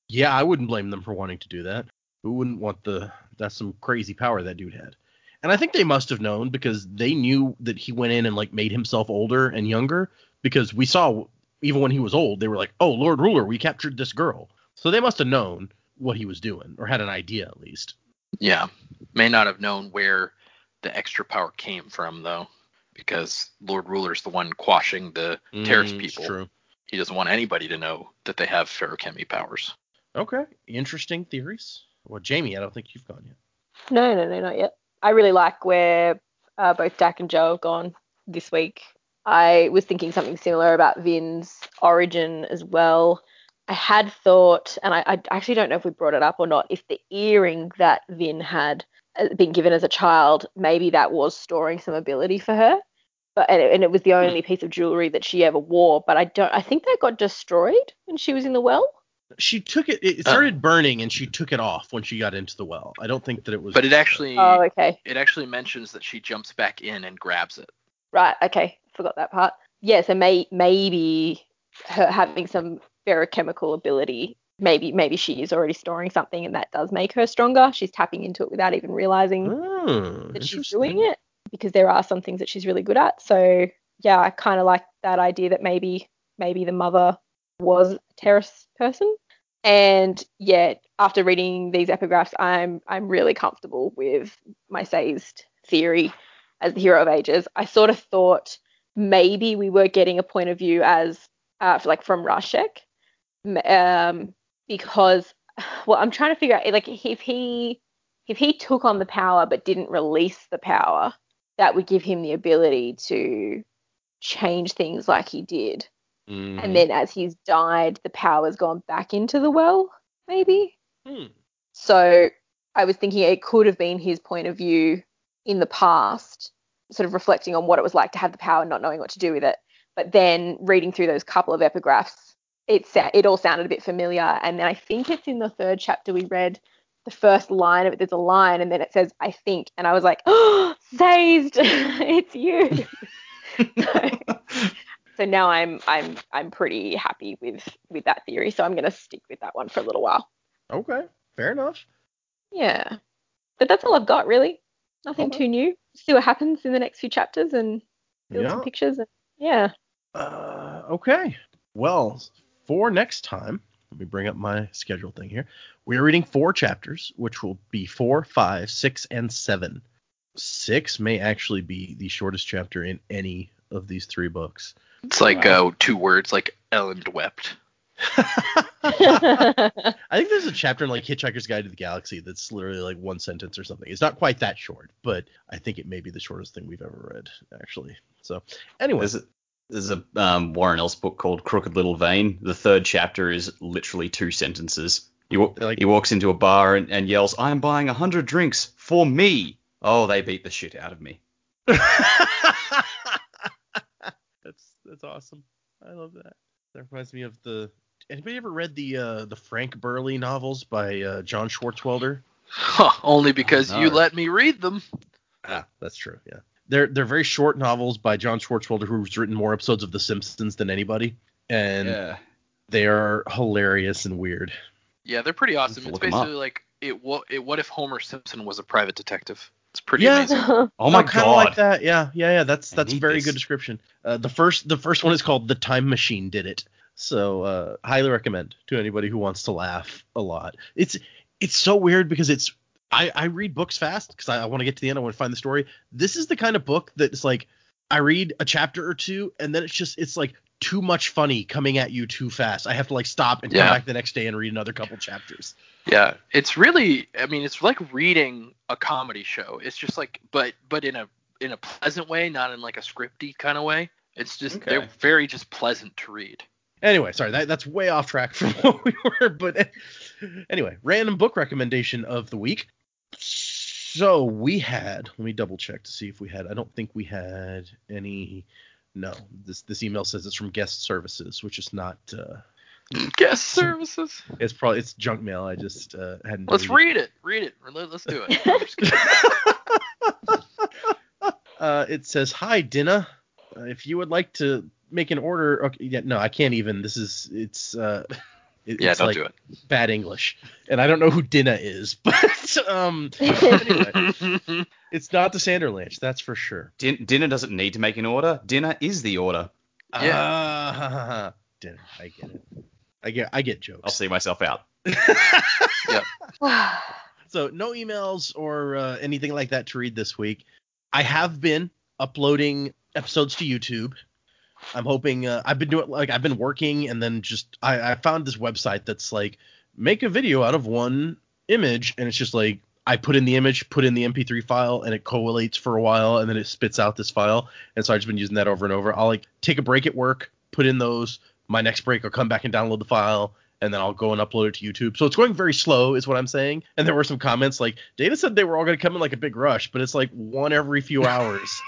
Yeah, I wouldn't blame them for wanting to do that. Who wouldn't want the? That's some crazy power that dude had. And I think they must have known because they knew that he went in and like made himself older and younger because we saw even when he was old, they were like, "Oh, Lord Ruler, we captured this girl." So they must have known what he was doing or had an idea at least. Yeah, may not have known where the extra power came from though, because Lord Ruler's the one quashing the terrorist Mm, it's people. True. He doesn't want anybody to know that they have Feruchemy powers. Okay, interesting theories. Well, Jaymee, I don't think you've gone yet. No, no, no, not yet. I really like where uh, both Dac and Joe have gone this week. I was thinking something similar about Vin's origin as well. I had thought, and I, I actually don't know if we brought it up or not, if the earring that Vin had uh, been given as a child, maybe that was storing some ability for her. But and it, and it was the only piece of jewelry that she ever wore. But I don't. I think that got destroyed when she was in the well. She took it. It Uh. started burning, and she took it off when she got into the well. I don't think that it was. But it actually Oh, okay. it actually mentions that she jumps back in and grabs it. Right. Okay. Forgot that part. Yeah. So may, maybe her having some feruchemical ability, maybe maybe she is already storing something, and that does make her stronger. She's tapping into it without even realizing Hmm, that she's doing it because there are some things that she's really good at. So yeah, I kind of like that idea that maybe maybe the mother was a terrorist person. And yeah, after reading these epigraphs, I'm I'm really comfortable with my Sazed's theory as the hero of ages. I sort of thought maybe we were getting a point of view as uh, like from Rashek, um, because well, I'm trying to figure out like if he if he took on the power but didn't release the power, that would give him the ability to change things like he did. Mhm. And then as he's died, the power's gone back into the well, maybe. Hmm. So I was thinking it could have been his point of view in the past, sort of reflecting on what it was like to have the power and not knowing what to do with it. But then reading through those couple of epigraphs, it sa- it all sounded a bit familiar. And then I think it's in the third chapter we read the first line of it. There's a line and then it says I think, and I was like, oh, Sazed, it's you. so now I'm I'm I'm pretty happy with with that theory. So I'm gonna stick with that one for a little while. Okay, fair enough. Yeah. But that's all I've got really. Nothing too new. See what happens in the next few chapters and build Yeah. some pictures and yeah. Uh, okay. Well, for next time, let me bring up my schedule thing here. We are reading four chapters, which will be four, five, six, and seven. Six may actually be the shortest chapter in any of these three books. It's like Wow. uh, two words, like Elend wept. I think there's a chapter in like Hitchhiker's Guide to the Galaxy that's literally like one sentence or something. It's not quite that short, but I think it may be the shortest thing we've ever read, actually. So, anyway, There's a, there's a um, Warren Ellis book called Crooked Little Vein. The third chapter is literally two sentences. He, wa- like- he walks into a bar and, and yells, "I'm buying a hundred drinks for me." Oh, they beat the shit out of me. that's that's awesome. I love that. That reminds me of the. Anybody ever read the uh, the Frank Burly novels by uh, John Swartzwelder? Huh, only because you no. let me read them. Ah, that's true. Yeah, they're they're very short novels by John Swartzwelder, who's written more episodes of The Simpsons than anybody, and yeah. they are hilarious and weird. Yeah, they're pretty awesome. It's look 'em up. basically like it. What, it. What if Homer Simpson was a private detective? It's pretty Yeah. amazing. Oh my kind of like that. Yeah, yeah, yeah. That's that's a very this. good description. Uh, the first the first one is called The Time Machine Did It. So uh, highly recommend to anybody who wants to laugh a lot. It's it's so weird because it's I I read books fast because I, I want to get to the end. I want to find the story. This is the kind of book that's like I read a chapter or two and then it's just it's like too much funny coming at you too fast. I have to like stop and come Yeah. back the next day and read another couple chapters. Yeah, it's really. I mean, it's like reading a comedy show. It's just like, but but in a in a pleasant way, not in like a scripty kind of way. It's just Okay. they're very just pleasant to read. Anyway, sorry, that, that's way off track from what we were. But anyway, random book recommendation of the week. So we had, let me double check to see if we had, I don't think we had any No, this this email says it's from guest services, which is not. Uh, Guest services. it's probably it's junk mail. I just uh, hadn't. Let's read it. Read it. Let- Let's do it. I'm just kidding. Uh, it says, "Hi, Dinah. Uh, if you would like to make an order, okay, yeah, no, I can't even. This is it's uh, it- yeah, it's don't like do it. bad English, and I don't know who Dinah is, but um, anyway, it's not the Sanderlanche, that's for sure. Din- dinner doesn't need to make an order. Dinner is the order. Yeah. Ah, Dinah, I get it. I get I get jokes. I'll see myself out. So no emails or uh, anything like that to read this week. I have been uploading episodes to YouTube. I'm hoping uh, I've been doing like I've been working and then just I, I found this website that's like make a video out of one image and it's just like I put in the image, put in the MP3 file, and it collates for a while, and then it spits out this file. And so I've just been using that over and over. I'll like take a break at work, put in those. My next break, I'll come back and download the file, and then I'll go and upload it to YouTube. So it's going very slow, is what I'm saying. And there were some comments like Dana said they were all going to come in like a big rush, but it's like one every few hours.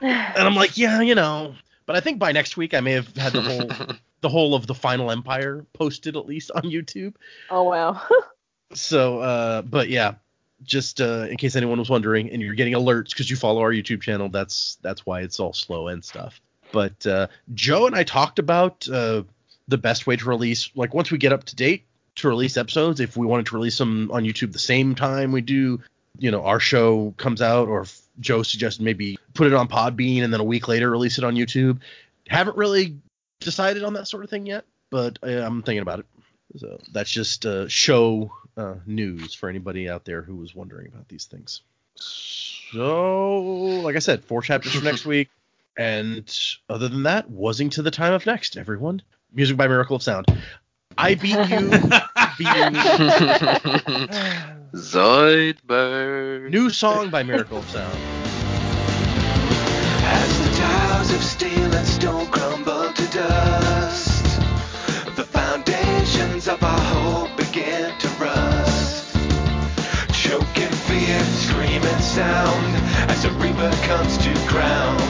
and I'm like, yeah, you know. But I think by next week I may have had the whole the whole of the Final Empire posted at least on YouTube. oh wow. So, uh, but yeah, just uh, in case anyone was wondering, and you're getting alerts because you follow our YouTube channel, that's that's why it's all slow and stuff. But uh, Joe and I talked about uh, the best way to release, like once we get up to date to release episodes, if we wanted to release them on YouTube the same time we do, you know, our show comes out, or if Joe suggested maybe put it on Podbean and then a week later release it on YouTube. Haven't really decided on that sort of thing yet, but uh, I'm thinking about it. So that's just uh, show uh, news for anybody out there who was wondering about these things. So, like I said, four chapters for next week. And other than that, wasing to the time of next, everyone. Music by Miracle of Sound. I beat you. beat Zoidberg. New song by Miracle of Sound. As the towers of steel and stone crumble to dust, the foundations of our hope begin to rust. Choking fear, screaming sound, as the reaper comes to ground.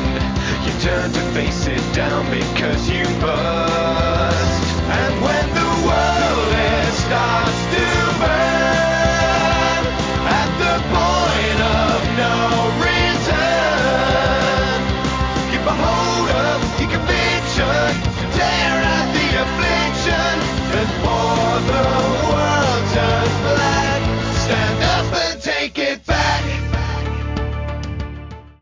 You turn to face it down because you must.